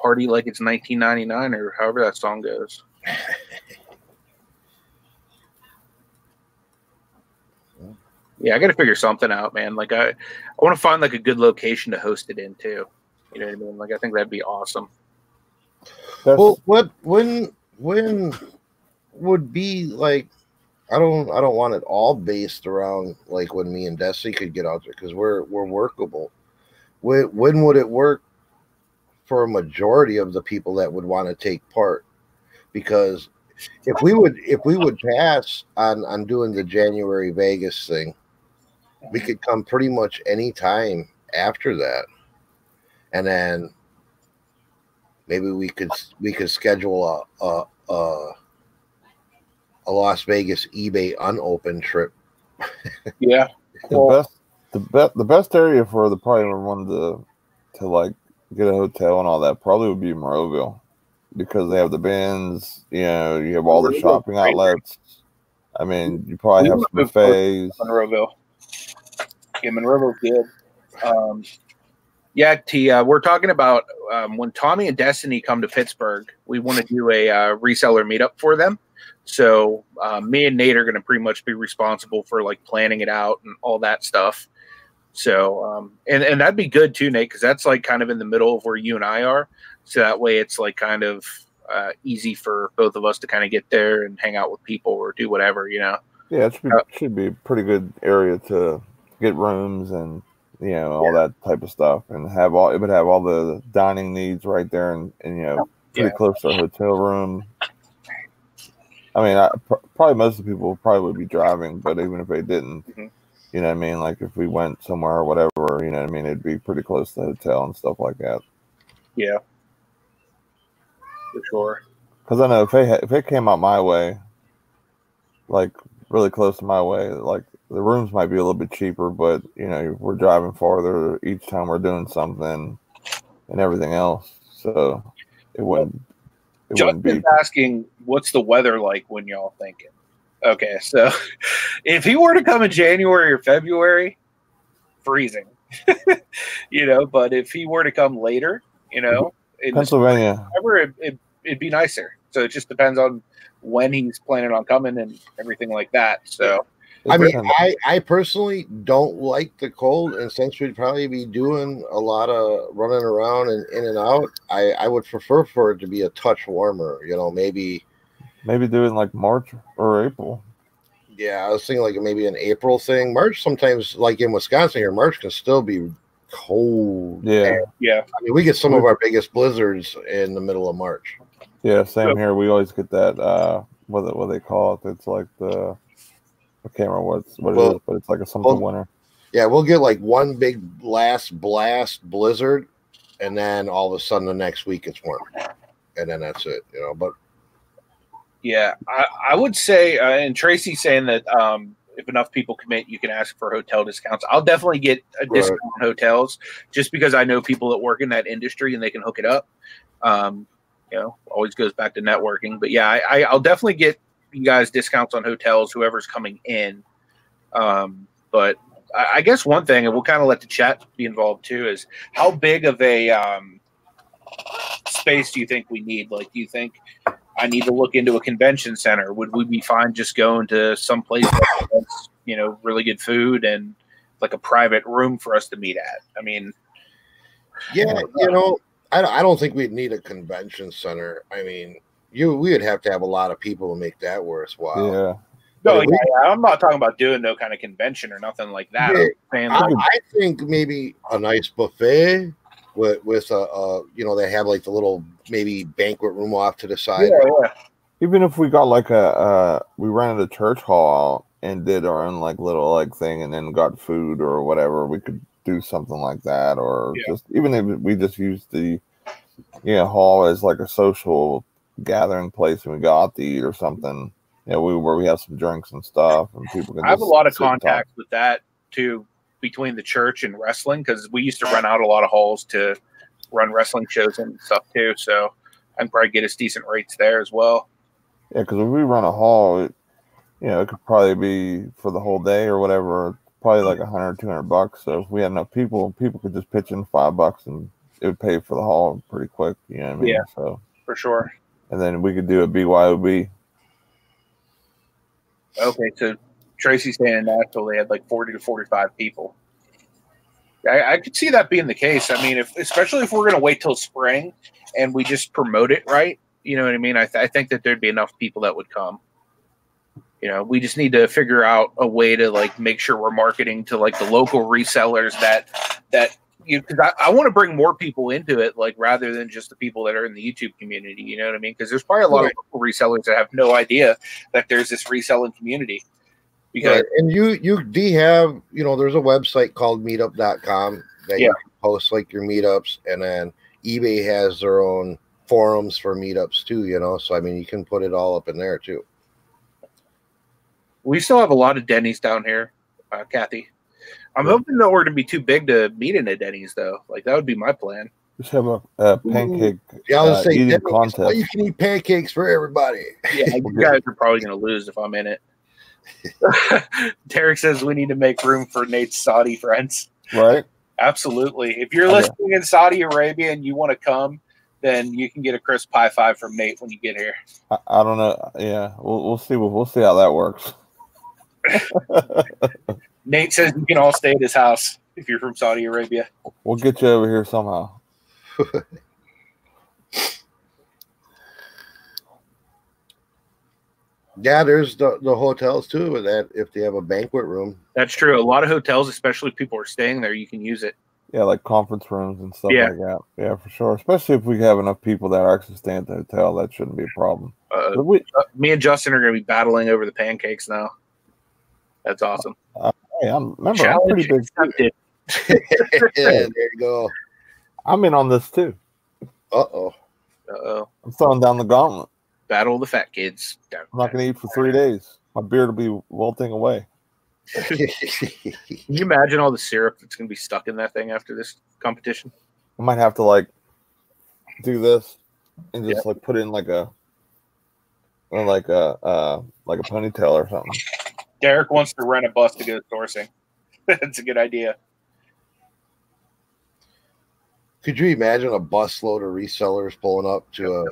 party like it's 1999 or however that song goes. (laughs) yeah, I got to figure something out, man. Like I, I want to find like a good location to host it in too. You know what I mean? Like I think that'd be awesome. That's, Well, what when when would be like? I don't I don't want it all based around like when me and Desi could get out there because we're we're workable. When when would it work for a majority of the people that would want to take part? Because if we would if we would pass on on doing the January Vegas thing, we could come pretty much any time after that, and then maybe we could we could schedule a a a, a Las Vegas eBay unopened trip. Yeah. the best the best the best area for the probably one to to like get a hotel and all that probably would be Monroeville because they have the bins, you know, you have all the shopping outlets. I mean, you probably We have some buffets. Monroeville. Yeah, Monroeville's good. Um, yeah, T. Uh, we're talking about um, when Tommy and Destinie come to Pittsburgh. We want to do a uh, reseller meetup for them. So um, me and Nate are going to pretty much be responsible for like planning it out and all that stuff. So um, and and that'd be good too, Nate, because that's like kind of in the middle of where you and I are. So that way, it's like kind of uh, easy for both of us to kind of get there and hang out with people or do whatever, you know. Yeah, it should be, Uh, should be a pretty good area to get rooms and you know all that type of stuff, and have all it would have all the dining needs right there, and, and you know pretty Yeah. close to a hotel room. I mean, I, pr- probably most of the people probably would be driving, but even if they didn't, Mhm. You know what I mean. Like if we went somewhere or whatever, you know what I mean, it'd be pretty close to the hotel and stuff like that. Yeah, for sure. Because I know if ha- if it came out my way, like really close to my way, like the rooms might be a little bit cheaper, but you know we're driving farther each time we're doing something and everything else, so it wouldn't it wouldn't be. asking, "What's the weather like when y'all thinking?" Okay, so (laughs) if he were to come in January or February, freezing, (laughs) you know. But if he were to come later, you know, in Pennsylvania, summer, it, it, it'd be nicer. So it just depends on when he's planning on coming and everything like that. So I mean. I, I personally don't like the cold, and since we'd probably be doing a lot of running around and in and out, I, I would prefer for it to be a touch warmer. You know, maybe maybe do it in like March or April. yeah, I was thinking like maybe an April thing. March sometimes, like in Wisconsin here, March can still be cold. Yeah, yeah, I mean, we get some of our biggest blizzards in the middle of March. yeah, same Yep. here. We always get that. uh What what they call it? It's like the I can't remember what what's what it Well- is, but it's like a something well, winter. Yeah, we'll get like one big last blast blizzard, and then all of a sudden the next week it's warm, and then that's it. You know, but yeah. I, I would say, uh, and Tracy saying that um, if enough people commit, you can ask for hotel discounts. I'll definitely get a Right. discount on hotels just because I know people that work in that industry and they can hook it up. Um, you know, always goes back to networking. But yeah, I, I, I'll definitely get you guys discounts on hotels, whoever's coming in. Um, but I, I guess one thing, and we'll kind of let the chat be involved too, is how big of a um, space do you think we need? Like, do you think I need to look into a convention center? Would we be fine just going to some place that's you know really good food and like a private room for us to meet at? I mean, yeah, you know, I, I don't think we'd need a convention center. I mean, you we would have to have a lot of people to make that worthwhile. Yeah, no, yeah, we- yeah, I'm not talking about doing no kind of convention or nothing like that. Yeah, I'm I, I think maybe a nice buffet with with a, a you know they have like the little maybe banquet room off to the side. yeah, even if we got like a uh we rented a church hall and did our own like little like thing and then got food or whatever, we could do something like that. Or Yeah. just even if we just used the you know hall as like a social gathering place and we go out to eat or something. You know, we where we have some drinks and stuff and people can I have a lot of sit and talk. contacts with that too between the church and wrestling because we used to run out a lot of halls to run wrestling shows and stuff too. So I can probably get us decent rates there as well. Yeah, because if we run a hall, it, you know, it could probably be for the whole day or whatever, probably like a hundred, two hundred bucks. So if we had enough people, people could just pitch in five bucks and it would pay for the hall pretty quick. You know what I mean? Yeah. So For sure. and then we could do a BYOB. Okay, so Tracy's saying in Nashville they had like forty to forty-five people. I, I could see that being the case. I mean, if especially if we're going to wait till spring and we just promote it right, you know what I mean. I, th- I think that there'd be enough people that would come. You know, we just need to figure out a way to like make sure we're marketing to like the local resellers that that you because I, I want to bring more people into it, like rather than just the people that are in the YouTube community. You know what I mean? Because there's probably a lot of local resellers that have no idea that there's this reselling community. Because Right. And you you do have, you know, there's a website called meetup.com that Yeah. you post like your meetups and then eBay has their own forums for meetups too, you know. So I mean you can put it all up in there too. we still have a lot of Denny's down here, uh, Kathy. I'm hoping that we're going to be too big to meet in a Denny's though. Like that would be my plan. Just have a, a pancake Yeah, I was uh, saying eating Denny's, well, contest. you can eat pancakes for everybody. Yeah, you (laughs) guys are probably going to lose if I'm in it. (laughs) Derek says we need to make room for Nate's Saudi friends. Right? Absolutely. If you're Okay. listening in Saudi Arabia and you want to come, then you can get a crisp high five from Nate when you get here. I, I don't know. Yeah, we'll we'll see. We'll, we'll see how that works. (laughs) Nate says you can all stay at his house if you're from Saudi Arabia. We'll get you over here somehow. (laughs) Yeah, there's the, the hotels too with that if they have a banquet room. That's true. A lot of hotels, especially if people are staying there, you can use it. Yeah, like conference rooms and stuff Yeah. like that. Yeah, for sure. Especially if we have enough people that are actually staying at the hotel, that shouldn't be a problem. Uh, we, Uh, me and Justin are going to be battling over the pancakes now. That's awesome. hey, I'm remember I'm pretty big. accepted. yeah, (laughs) there you go. I'm in on this too. Uh oh. Uh-oh. I'm throwing down the gauntlet. Battle of the fat kids. I'm not going to eat for three days. My beard will be wilting away. (laughs) Can you imagine all the syrup that's going to be stuck in that thing after this competition? I might have to like do this and just like put in like a or like a uh like a ponytail or something. Derek wants to rent a bus to go sourcing. (laughs) That's a good idea. Could you imagine a busload of resellers pulling up to a?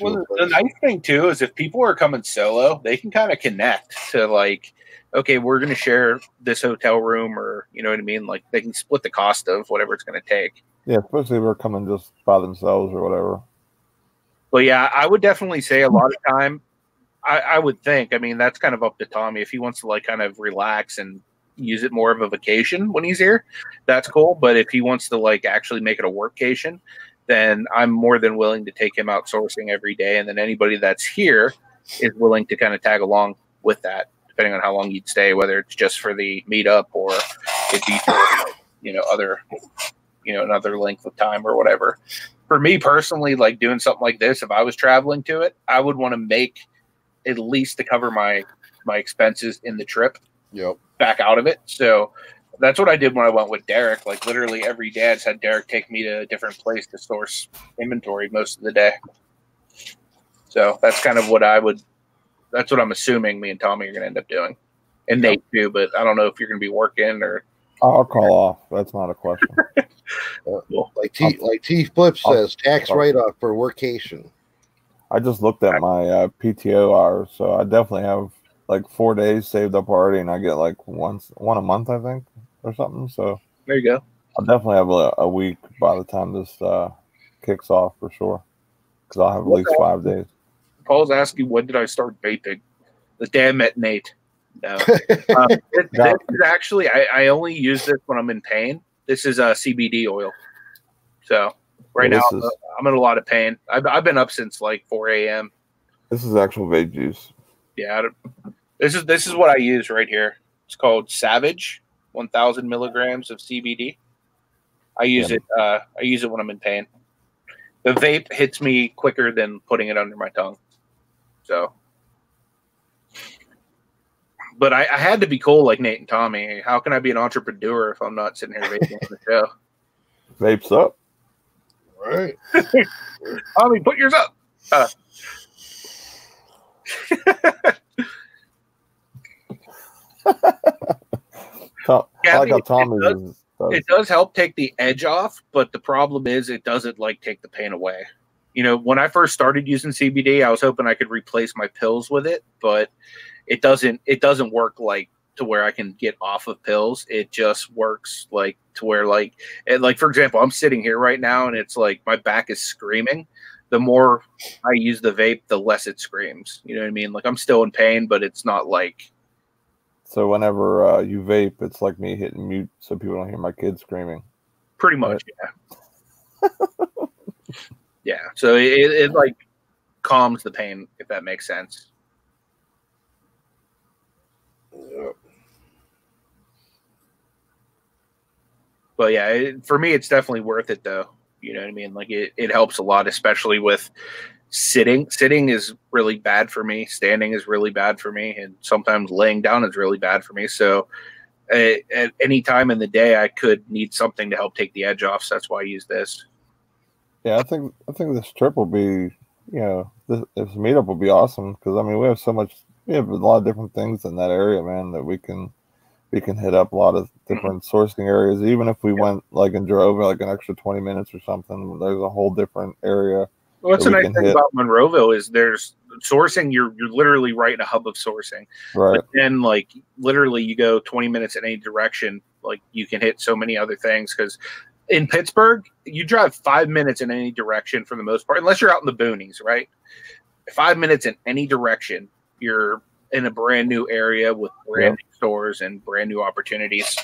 Well, the, the nice thing too is if people are coming solo, they can kind of connect to like, okay, we're going to share this hotel room, or you know what I mean. Like they can split the cost of whatever it's going to take. Yeah, especially if they're coming just by themselves or whatever. But yeah, I would definitely say a lot of time. I, I would think. I mean, that's kind of up to Tommy if he wants to like kind of relax and use it more of a vacation when he's here. That's cool. But if he wants to like actually make it a workcation, then I'm more than willing to take him out sourcing every day. And then anybody that's here is willing to kind of tag along with that, depending on how long you'd stay, whether it's just for the meetup or it'd be for you know other you know another length of time or whatever for me personally, like doing something like this, if I was traveling to it, I would want to make at least to cover my my expenses in the trip Yep. back out of it. So that's what I did when I went with Derek. Like literally every day, I just had Derek take me to a different place to source inventory most of the day. So that's kind of what I would. That's what I'm assuming me and Tommy are going to end up doing, and Nate too. But I don't know if you're going to be working or I'll call off. That's not a question. (laughs) Like T like T Flip I'll- says, tax write off for workation. I just looked at my uh, PTO hours, so I definitely have like four days saved up already, and I get like once one a month, I think, or something. So there you go. I'll definitely have a, a week by the time this uh, kicks off for sure, because I'll have at least five days. Paul's asking when did I start vaping? The day I met Nate. No. um, (laughs) this, Yeah. this is actually I, I only use this when I'm in pain. This is a CBD oil. So right Well, now this is- I'm in a lot of pain. I've, I've been up since like 4 a.m. This is actual vape juice. Yeah, I don't- This is this is what I use right here. It's called Savage, 1,000 milligrams of CBD. I use Yeah. it. Uh, I use it when I'm in pain. The vape hits me quicker than putting it under my tongue. So, but I, I had to be cool like Nate and Tommy. How can I be an entrepreneur if I'm not sitting here vaping on the show? (laughs) Vapes up. Right. (laughs) Tommy, put yours up. Uh, (laughs) I like I how mean, Tommy it does- does- it does help take the edge off, but the problem is it doesn't like take the pain away. You know, when I first started using CBD, I was hoping I could replace my pills with it, but it doesn't it doesn't work like to where I can get off of pills. It just works like to where like and like for example, I'm sitting here right now and it's like my back is screaming. The more I use the vape, the less it screams. You know what I mean? Like I'm still in pain, but it's not like So whenever uh, you vape, it's like me hitting mute so people don't hear my kids screaming. Pretty much, yeah. (laughs) yeah. So it, it, it like calms the pain, if that makes sense. Yep. But yeah, it, for me, it's definitely worth it, though. You know what I mean? Like it, it helps a lot, especially with sitting. Sitting is really bad for me. Standing is really bad for me, and sometimes laying down is really bad for me. So. At, at any time in the day, I could need something to help take the edge off. So that's why I use this. Yeah, I think I think this trip will be, you know, this, this meetup will be awesome because I mean we have so much, we have a lot of different things in that area, man, that we can we can hit up a lot of mm-hmm. different sourcing areas. Even if we went like and drove like an extra twenty minutes or something, there's a whole different area. Well, what's that the nice thing hit. about Monroeville is there's sourcing. You're you're literally right in a hub of sourcing. Right. But then, like literally, you go 20 minutes in any direction. Like you can hit so many other things because in Pittsburgh, you drive five minutes in any direction for the most part, unless you're out in the boonies, right? Five minutes in any direction, you're in a brand new area with brand new stores and brand new opportunities.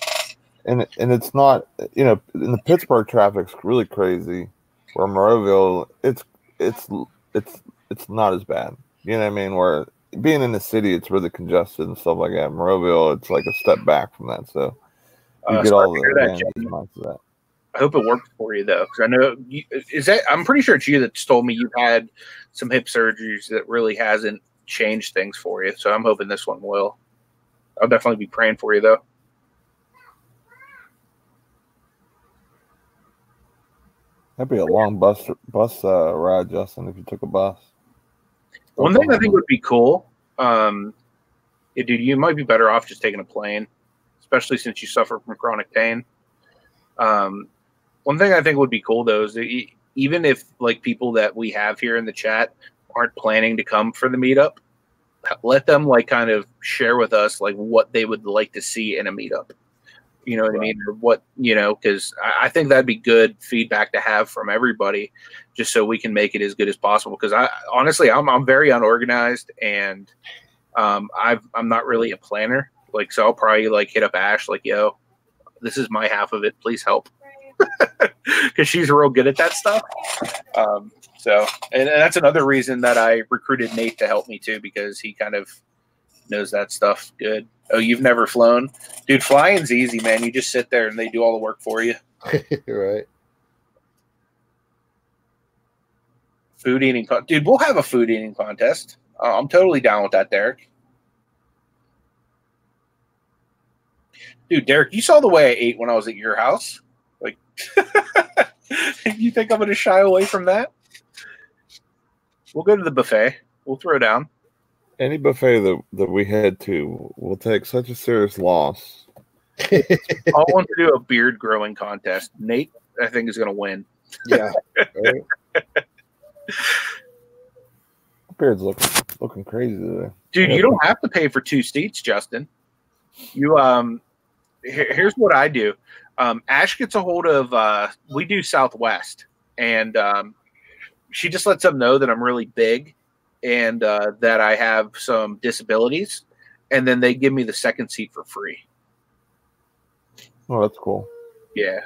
and and it's not you know in the Pittsburgh traffic's really crazy. Where Monroeville, it's it's it's it's not as bad. You know what I mean? Where being in the city, it's really congested and stuff like that. Monroeville, it's like a step back from that. So you Uh, get all the that, advantages that. I hope it worked for you though, because I know you, is that I'm pretty sure it's you that told me you've had some hip surgeries that really hasn't changed things for you. So I'm hoping this one will. I'll definitely be praying for you though. That'd be a long bus bus uh, ride, Justin, if you took a bus. One thing I think would be cool, um, dude, you might be better off just taking a plane, especially since you suffer from chronic pain. Um, one thing I think would be cool though is that even if like people that we have here in the chat aren't planning to come for the meetup, let them like kind of share with us like what they would like to see in a meetup. You know what I mean? Or what you know? Because I, I think that'd be good feedback to have from everybody, just so we can make it as good as possible. Because I honestly, I'm I'm very unorganized and um, I've I'm not really a planner. Like, so I'll probably like hit up Ash like, yo, this is my half of it. Please help, (laughs) because she's real good at that stuff. Um, so, and, and that's another reason that I recruited Nate to help me too, because he kind of knows that stuff good. Oh, you've never flown, dude? Flying's easy, man. You just sit there and they do all the work for you. (laughs) right. Food eating, con- dude. We'll have a food eating contest. Uh, I'm totally down with that, Derek. Dude, Derek, you saw the way I ate when I was at your house. Like, (laughs) you think I'm going to shy away from that? We'll go to the buffet. We'll throw down. Any buffet that, that we head to will take such a serious loss. (laughs) I want to do a beard growing contest. Nate, I think, is going to win. Yeah. Right. (laughs) Beard's looking looking crazy today. Dude, Yeah. you don't have to pay for two seats, Justin. You um here- here's what I do. Um Ash gets a hold of uh we do Southwest and um she just lets them know that I'm really big and uh that I have some disabilities and then they give me the second seat for free. Oh, that's cool. Yeah.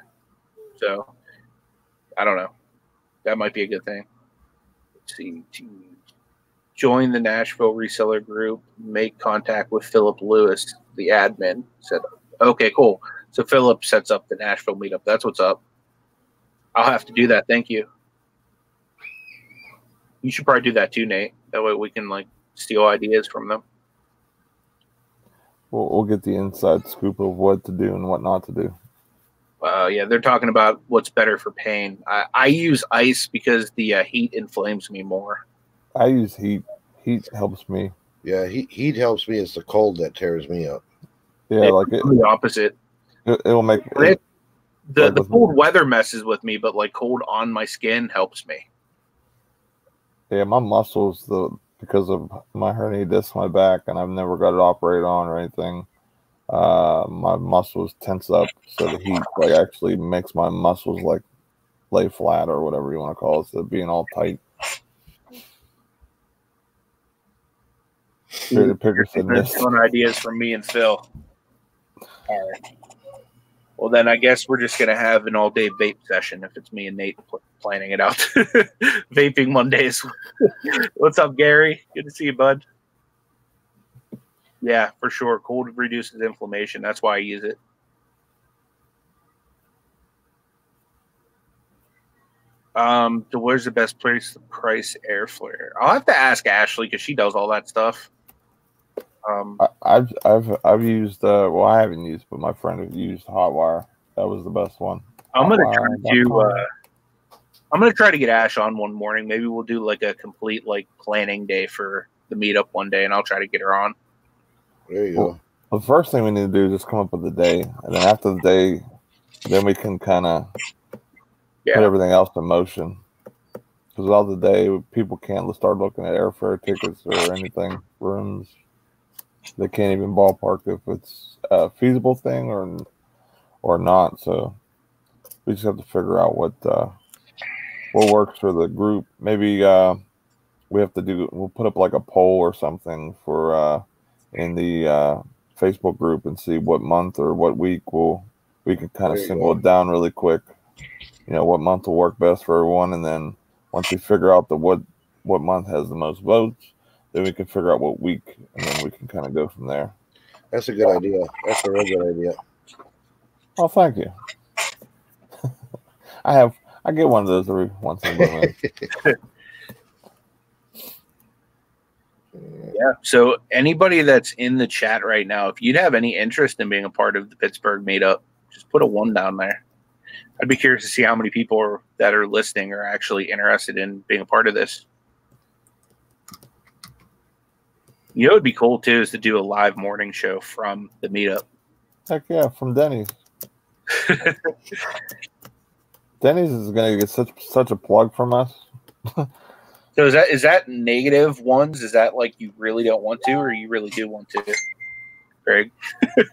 So I don't know. That might be a good thing. Let's see. join the Nashville reseller group. Make contact with Philip Lewis, the admin. Said, okay, cool. So Philip sets up the Nashville meetup. That's what's up. I'll have to do that. Thank you. You should probably do that too, Nate. That way we can like steal ideas from them. We'll, we'll get the inside scoop of what to do and what not to do. Uh, yeah, they're talking about what's better for pain. I, I use ice because the uh, heat inflames me more. I use heat. Heat helps me. Yeah, heat, heat helps me. It's the cold that tears me up. Yeah, It's like it, the opposite. it, it'll make It- The Like the with- cold weather messes with me, but like cold on my skin helps me. Yeah, my muscles, the because of my hernia disc my back, and I've never got it operated on or anything. Uh, my muscles tense up, so the heat like actually makes my muscles like lay flat or whatever you want to call it, so being all tight. Here, the picker said this. ideas from me and Phil. All right. Well, then I guess we're just gonna have an all-day vape session if it's me and Nate pl- planning it out. (laughs) Vaping Mondays. (laughs) What's up, Gary? Good to see you, bud. Yeah, for sure. Cold reduces inflammation. That's why I use it. Um, so where's the best place to price air flare? I'll have to ask Ashley because she does all that stuff. Um, I, I've I've I've used uh well I haven't used but my friend has used Hotwire. That was the best one. I'm gonna Hotwire try to. com. Uh, I'm gonna try to get Ash on one morning. Maybe we'll do like a complete like planning day for the meetup one day, and I'll try to get her on. There you go. The first thing we need to do is just come up with a day, and then after the day, then we can kind of put everything else in motion. Because without the day, people can't start looking at airfare tickets or anything, rooms. They can't even ballpark if it's a feasible thing or or not. So we just have to figure out what uh, what works for the group. Maybe uh, we have to do. We'll put up like a poll or something for uh, in the uh, Facebook group and see what month or what week we'll we can kind of single go. it down really quick. You know what month will work best for everyone, and then once we figure out the what what month has the most votes, then we can figure out what week, and then we can kind of go from there. That's a good idea. That's a real good idea. Oh, thank you. (laughs) I have I get one of those every once in a while. (laughs) yeah. So anybody that's in the chat right now, if you'd have any interest in being a part of the Pittsburgh meetup, just put a one down there. I'd be curious to see how many people are, that are listening are actually interested in being a part of this. You know, it'd be cool too is to do a live morning show from the meetup. Heck yeah, from Denny's. (laughs) Denny's is gonna get such such a plug from us. So is that is that negative ones? Is that like you really don't want to, or you really do want to, Greg? (laughs)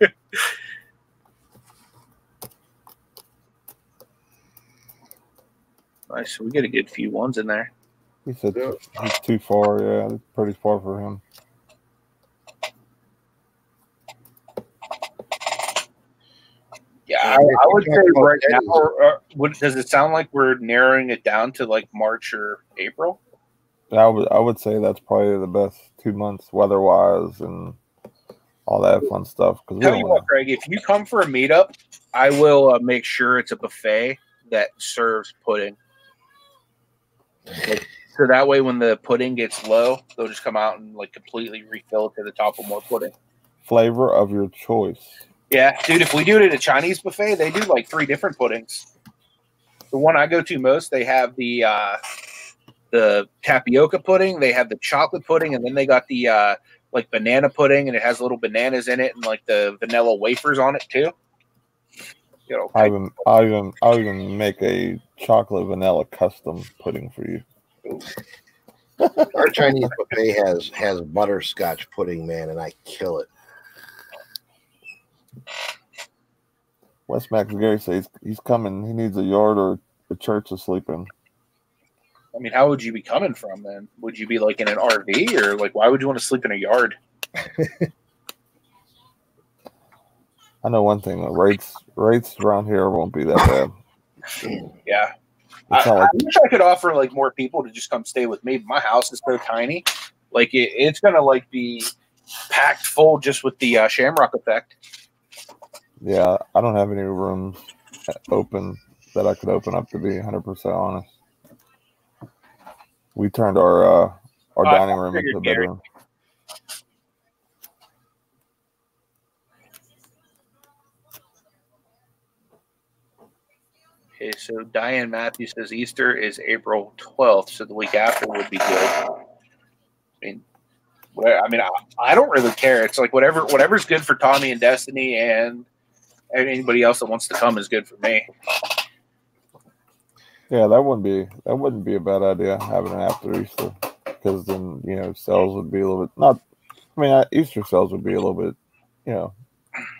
nice. So We get a good few ones in there. He said he's too far. Yeah, pretty far for him. Yeah, I, I would say right now. Or, would, does it sound like we're narrowing it down to like March or April? I would I would say that's probably the best two months weather wise and all that fun stuff. Because Tell you what, Craig, if you come for a meetup, I will uh, make sure it's a buffet that serves pudding. Like, so that way, when the pudding gets low, they'll just come out and like completely refill it to the top with more pudding. flavor of your choice. Yeah, dude. If we do it at a Chinese buffet, they do like three different puddings. The one I go to most, they have the uh, the tapioca pudding, they have the chocolate pudding, and then they got the uh, like banana pudding, and it has little bananas in it, and like the vanilla wafers on it too. You know, I'll even I'll even I'll even make a chocolate vanilla custom pudding for you. Our Chinese buffet has has butterscotch pudding, man, and I kill it. West Max Gary says he's coming. He needs a yard or a church to sleep in. I mean, how would you be coming from then? Would you be like in an RV or like why would you want to sleep in a yard? (laughs) I know one thing: the rates rates around here won't be that bad. Yeah. I, not I wish I could offer like more people to just come stay with me. My house is so tiny. Like it, it's gonna like be packed full just with the uh, Shamrock effect. Yeah, I don't have any rooms open that I could open up to be 100% honest. We turned our uh, our Oh, dining room into a bedroom. Okay, so Diane Matthews says Easter is April 12th, so the week after would be good. I mean, I mean, I, I don't really care. It's like whatever whatever's good for Tommy and Destinie and anybody else that wants to come is good for me. Yeah, that wouldn't be that wouldn't be a bad idea having it after Easter because then you know sales would be a little bit not. I mean, uh, Easter sales would be a little bit you know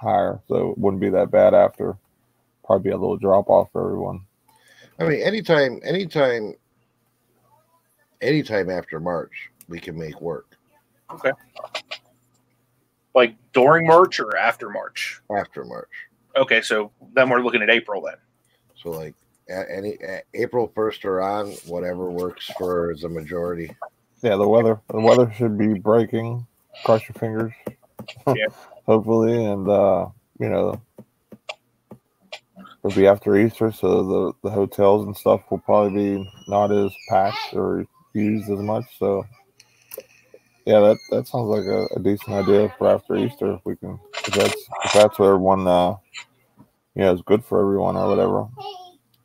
higher, so it wouldn't be that bad after. Probably be a little drop off for everyone. I mean, anytime, anytime, anytime after March, we can make work. Okay. Like during March or after March. After March, Okay, so then we're looking at April then. so like a- any a- April first or on, whatever works for the majority. Yeah, the weather the weather should be breaking. Cross your fingers. (laughs) Yeah. Hopefully, and uh, you know, it'll be after Easter, so the the hotels and stuff will probably be not as packed or used as much. So, yeah, that that sounds like a, a decent idea for after Easter. If we can, if that's if that's what everyone, uh, know, is good for everyone or whatever.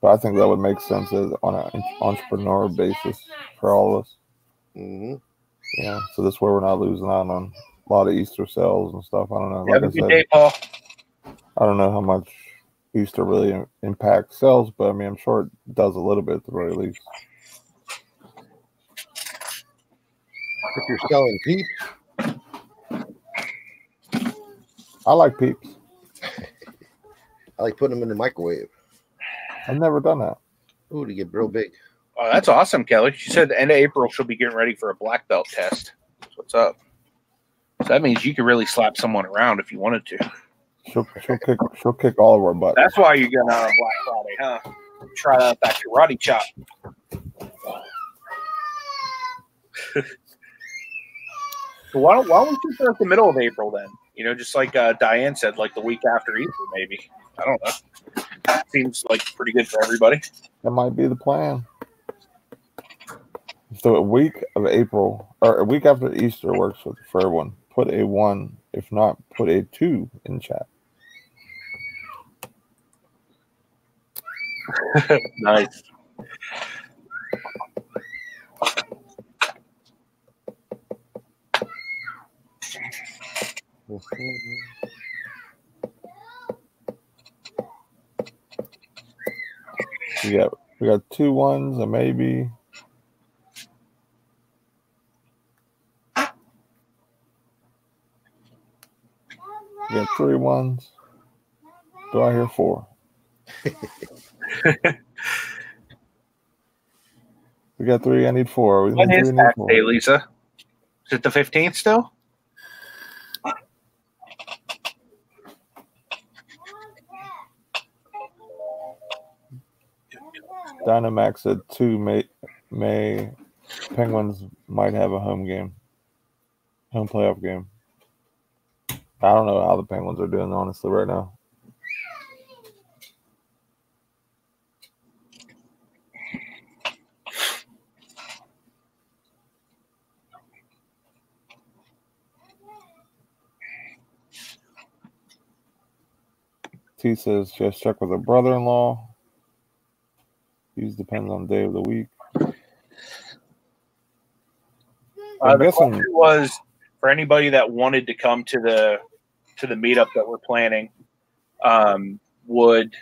But I think that would make sense as on an entrepreneur basis for all of us. hmm Yeah, so this way we're not losing out on a lot of Easter sales and stuff. I don't know. Have Like a I good said, day, Paul. I don't know how much Easter really impacts sales, but I mean, I'm sure it does a little bit at the very least. If you're selling peeps, I like peeps. I like putting them in the microwave. I've never done that. Ooh, to get real big. Oh, that's awesome, Kelly. She said the end of April she'll be getting ready for a black belt test. That's what's up. So that means you could really slap someone around if you wanted to. She'll she'll kick she'll kick all of our butts. That's why you're going on Black Friday, huh? Try out that karate chop. (laughs) so why don't why don't we start the middle of April then? You know, just like uh, Diane said, like the week after Easter, maybe. I don't know. Seems like pretty good for everybody. That might be the plan. So a week of April or a week after Easter works for, for everyone. Put a one, if not, put a two in chat. (laughs) Nice. We got we got two ones, a maybe. We got three ones. Do I hear four? (laughs) we got three. I need four. We When need is three, need four. day, Lisa? Is it the fifteenth still? Dynamax said two May May Penguins might have a home game. Home playoff game. I don't know how the Penguins are doing honestly right now. T says just check with her brother in law. These depends on the day of the week. Uh, the guessing- question was for anybody that wanted to come to the to the meetup that we're planning. Um, would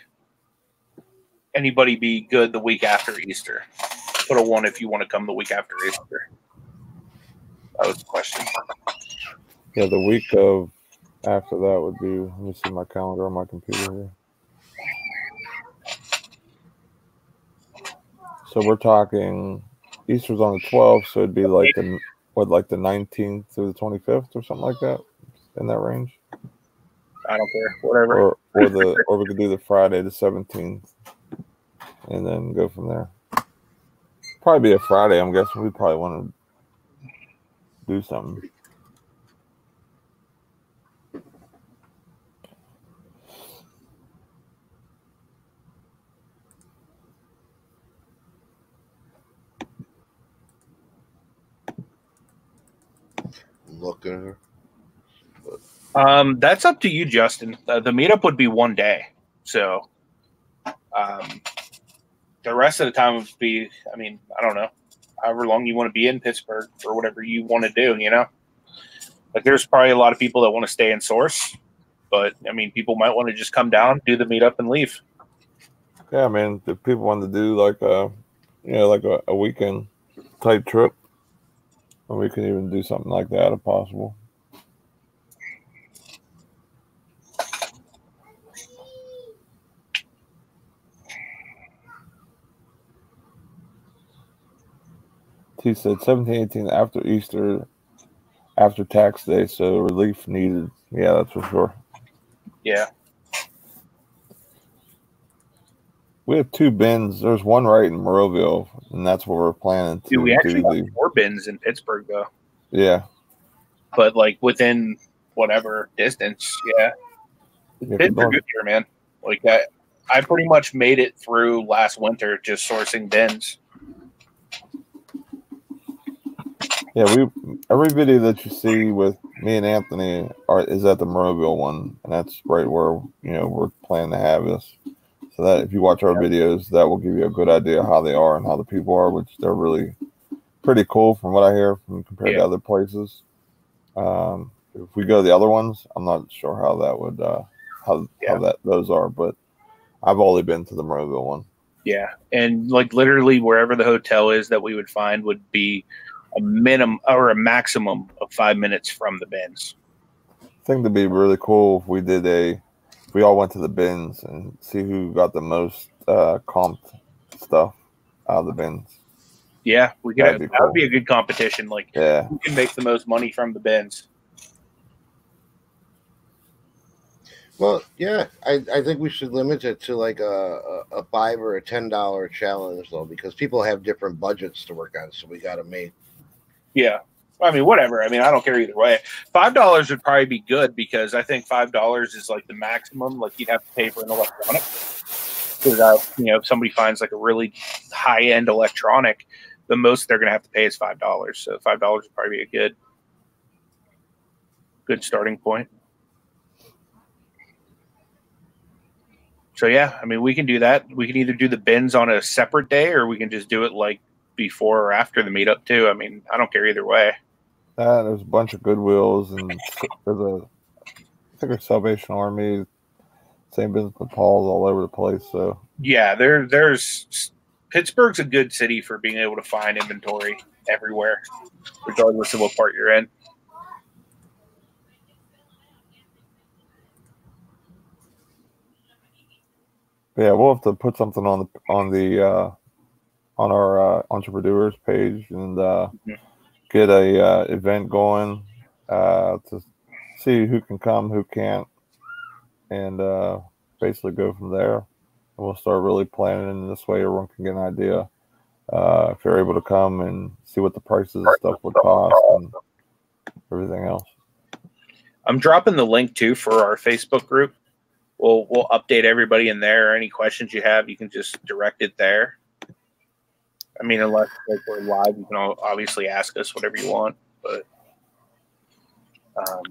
anybody be good the week after Easter? Put a one if you want to come the week after Easter. That was the question. Yeah, the week of after that would be. Let me see my calendar on my computer here. So we're talking Easter's on the 12th, so it'd be like the what, like the 19th through the 25th or something like that, in that range, I don't care. Whatever. or or the (laughs) or we could do the Friday the 17th, and then go from there. Probably be a Friday. I'm guessing we probably want to do something. I'm looking. Um, that's up to you, Justin. Uh, the meetup would be one day, so um, the rest of the time would be. I mean, I don't know, however long you want to be in Pittsburgh or whatever you want to do. You know, like there's probably a lot of people that want to stay in Source, but I mean, people might want to just come down, do the meetup, and leave. Yeah, I mean, if people want to do like a, you know, like a, a weekend type trip, we can even do something like that if possible. He said 17, 18 after Easter, after tax day, so relief needed. Yeah, that's for sure. Yeah, We have two bins. There's one right in Monroeville, and that's where we're planning to dude, we actually do have the. four bins in Pittsburgh though, Yeah, but like within whatever distance. Yeah, are good here, man. Like that, I pretty much made it through last winter just sourcing bins. yeah. We every video that you see with me and Anthony are is at the Monroeville one, and that's right where you know we're planning to have this. So that if you watch our videos, that will give you a good idea how they are and how the people are, which they're really pretty cool from what I hear from compared Yeah. to other places. Um, if we go to the other ones, I'm not sure how that would uh, how Yeah. how that those are, but I've only been to the Monroeville one. Yeah, and like literally wherever the hotel is that we would find would be a minimum or a maximum of five minutes from the bins. I think it'd be really cool if we did a we all went to the bins and see who got the most uh comped stuff out of the bins. Yeah, we could. That'd Have, be That would cool. be a good competition. Like Yeah. who can make the most money from the bins? Well, yeah, I, I think we should limit it to like a, a, a five or a ten dollar challenge though, because people have different budgets to work on. So we got to make Yeah. I mean, whatever. I mean, I don't care either way. Five dollars would probably be good because I think five dollars is like the maximum. Like you'd have to pay for an electronic. Because uh, you know, if somebody finds like a really high end electronic, the most they're going to have to pay is five dollars. So five dollars would probably be a good, good starting point. So yeah, I mean, we can do that. We can either do the bins on a separate day, or we can just do it like before or after the meetup too. I mean, I don't care either way. That there's a bunch of Goodwills and (laughs) there's a I think a Salvation Army, same business with Paul's all over the place. So Yeah, there there's Pittsburgh's a good city for being able to find inventory everywhere, regardless of what part you're in. yeah, we'll have to put something on the on the uh on our uh, entrepreneurs page and uh Mhm. Get a uh, event going uh to see who can come, who can't, and uh basically go from there. And we'll start really planning in this way everyone can get an idea. Uh if you're able to come and see what the prices and stuff would cost and everything else. I'm dropping the link too for our Facebook group. We'll we'll update everybody in there. Any questions you have, you can just direct it there. I mean, unless like we're live, you can obviously ask us whatever you want. But um,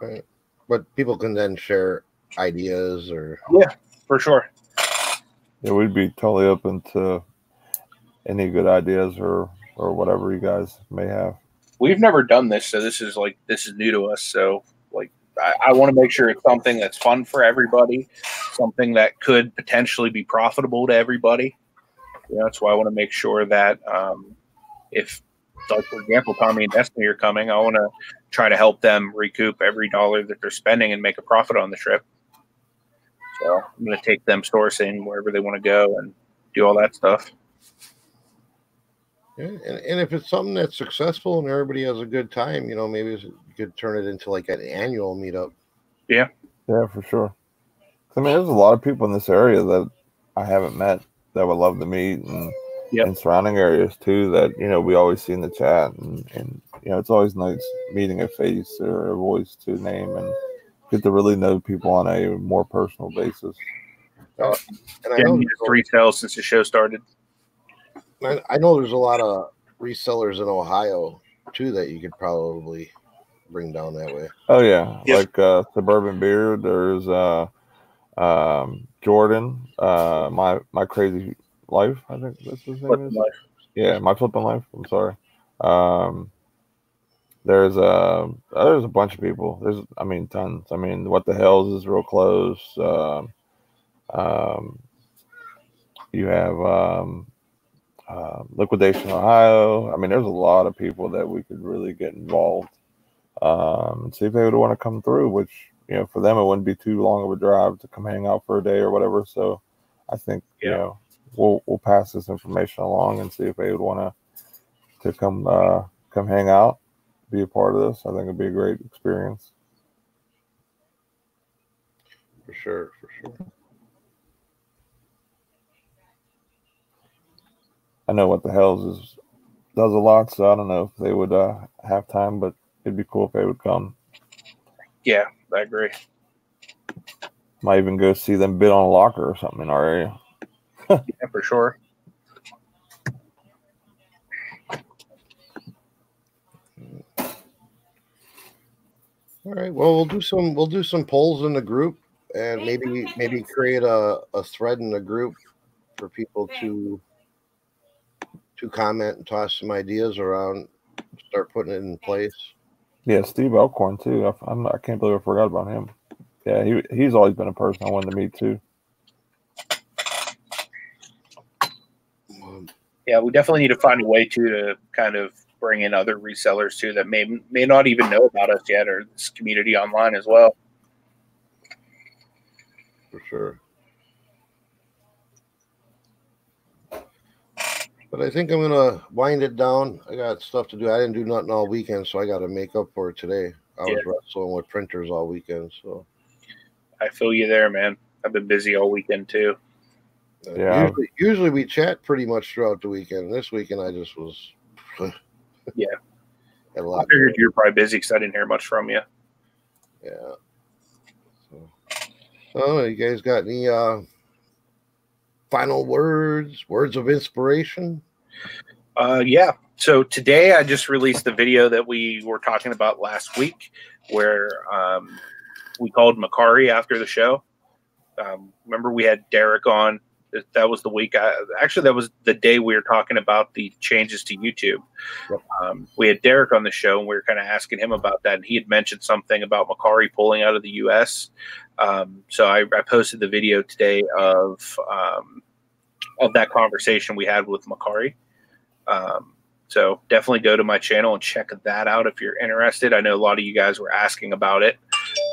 right? But people can then share ideas or Yeah, for sure, Yeah, we'd be totally open to any good ideas or or whatever you guys may have. we've never done this, so this is like this is new to us. So like, I, I want to make sure it's something that's fun for everybody, something that could potentially be profitable to everybody. You know, that's why I want to make sure that um, if, like for example, Tommy and Destinie are coming, I want to try to help them recoup every dollar that they're spending and make a profit on the trip. So I'm going to take them sourcing wherever they want to go and do all that stuff. Yeah, and, and if it's something that's successful and everybody has a good time, you know, maybe it's- you could turn it into like an annual meetup. Yeah. Yeah, for sure. I mean, there's a lot of people in this area that I haven't met that would love to meet, and Yep. in surrounding areas too. That you know we always see in the chat, and, and you know, it's always nice meeting a face or a voice to name and get to really know people on a more personal basis. And I Yeah, know, you just resell since the show started. I I know there's a lot of resellers in Ohio too that you could probably bring down that way. Oh yeah, Yep. like uh, Suburban Beer. There's uh, um, Jordan. Uh, my my crazy life. I think that's his name is. Yeah, my flipping life. I'm sorry. Um, there's a there's a bunch of people. There's I mean tons. I mean, what the hell's is real close. Um, um, you have um, uh, Liquidation Ohio. I mean, there's a lot of people that we could really get involved um, and see if they would want to come through. Which you know, for them, it wouldn't be too long of a drive to come hang out for a day or whatever. So, I think you know we'll we'll pass this information along and see if they would want to to come uh, come hang out, be a part of this. I think it'd be a great experience. For sure, for sure. I know what the hell's is does a lot, so I don't know if they would uh, have time, but it'd be cool if they would come. Yeah, I agree. Might even go see them bid on a locker or something in our area. Yeah, for sure. All right. Well, we'll do some we'll do some polls in the group and maybe maybe create a, a thread in the group for people to to comment and toss some ideas around, start putting it in place. Yeah, Steve Elkhorn too. I, I'm, I can't believe I forgot about him. Yeah, he he's always been a person I wanted to meet too. Yeah, we definitely need to find a way too to kind of bring in other resellers too that may may not even know about us yet or this community online as well. for sure. But I think I'm gonna wind it down. I got stuff to do. I didn't do nothing all weekend, so I got to make up for it today. I was wrestling with printers all weekend, so I feel you there, man. I've been busy all weekend too. uh, Yeah. Usually, usually we chat pretty much throughout the weekend. This weekend I just was. (laughs) Yeah. Had a I lot. figured you were probably busy because I didn't hear much from you. Yeah. So, oh, you guys got any uh final words, words of inspiration? Uh, yeah. So today I just released the video that we were talking about last week, where um, we called Mercari after the show. Um, remember, we had Derek on. That- was the week. I, actually, that was the day we were talking about the changes to YouTube. Yep. Um, we had Derek on the show, and we were kind of asking him about that, and he had mentioned something about Mercari pulling out of the U.S. Um, so I, I posted the video today of um, of that conversation we had with Mercari. Um, so definitely go to my channel and check that out if you're interested. I know a lot of you guys were asking about it.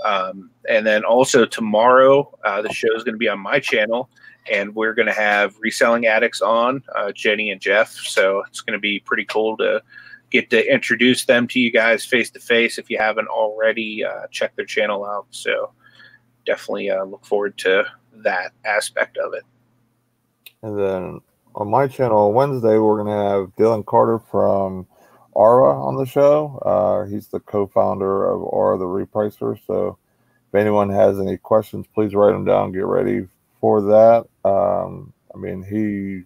Um, and then also tomorrow, uh, the show is going to be on my channel, and we're going to have reselling addicts on uh, Jenny and Jeff. So it's going to be pretty cool to get to introduce them to you guys face to face if you haven't already. Uh, check their channel out. So definitely uh, look forward to that aspect of it. And then on my channel Wednesday, we're going to have Dylan Carter from Aura on the show. Uh, he's the co-founder of Aura, the repricer. So if anyone has any questions, please write them down. Get ready for that. Um, I mean, he,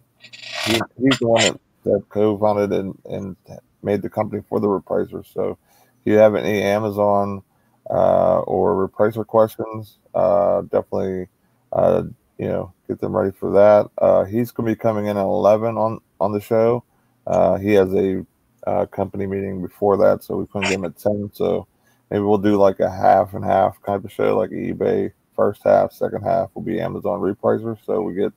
he he's the one that, that co-founded and, and made the company for the repricer. So if you have any Amazon uh, or repricer questions, uh, definitely uh, you know, get them ready for that. Uh, he's going to be coming in at 11 on, on the show. Uh, he has a uh, company meeting before that, so we couldn't get him at 10. So maybe we'll do like a half and half kind of show, like eBay first half, second half will be Amazon repricer. So we get,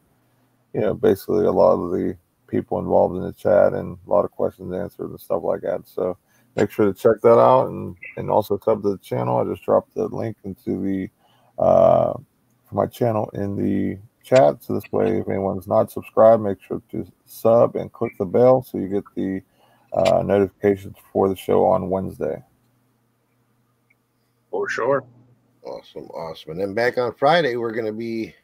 you know, basically a lot of the people involved in the chat and a lot of questions answered and stuff like that. So make sure to check that out and, and also sub to the channel. I just dropped the link into the uh, my channel in the chat. So this way, if anyone's not subscribed, make sure to sub and click the bell so you get the uh, notifications for the show on Wednesday. For sure. Awesome, awesome. And then back on Friday, we're going to be.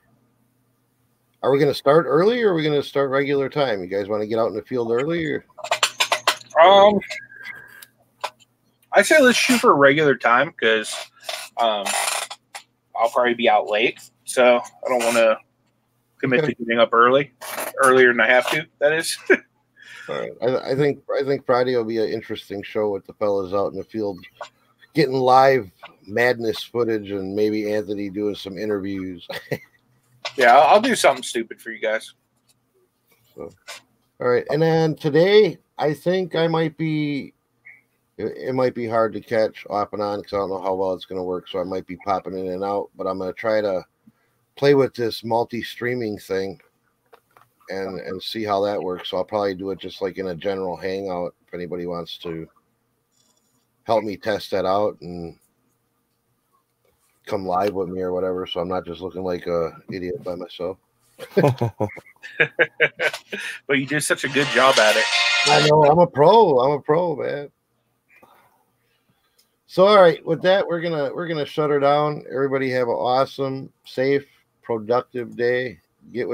Are we going to start early or are we going to start regular time? You guys want to get out in the field early? Or? Um, I say let's shoot for a regular time because um, I'll probably be out late, so I don't want to commit to getting up early, earlier than I have to. That is. (laughs) Right. I, I think I think Friday will be an interesting show with the fellas out in the field, getting live madness footage, and maybe Anthony doing some interviews. (laughs) yeah, I'll, I'll do something stupid for you guys. All right, and then today I think I might be. It, it might be hard to catch off and on because I don't know how well it's going to work. So I might be popping in and out, but I'm going to try to play with this multi-streaming thing and and see how that works. So I'll probably do it just like in a general hangout if anybody wants to help me test that out and come live with me or whatever. So I'm not just looking like a idiot by myself. (laughs) but you do such a good job at it. I know I'm a pro. I'm a pro, man. So all right, with that, we're gonna we're gonna shut her down. Everybody have an awesome, safe, productive day. Get what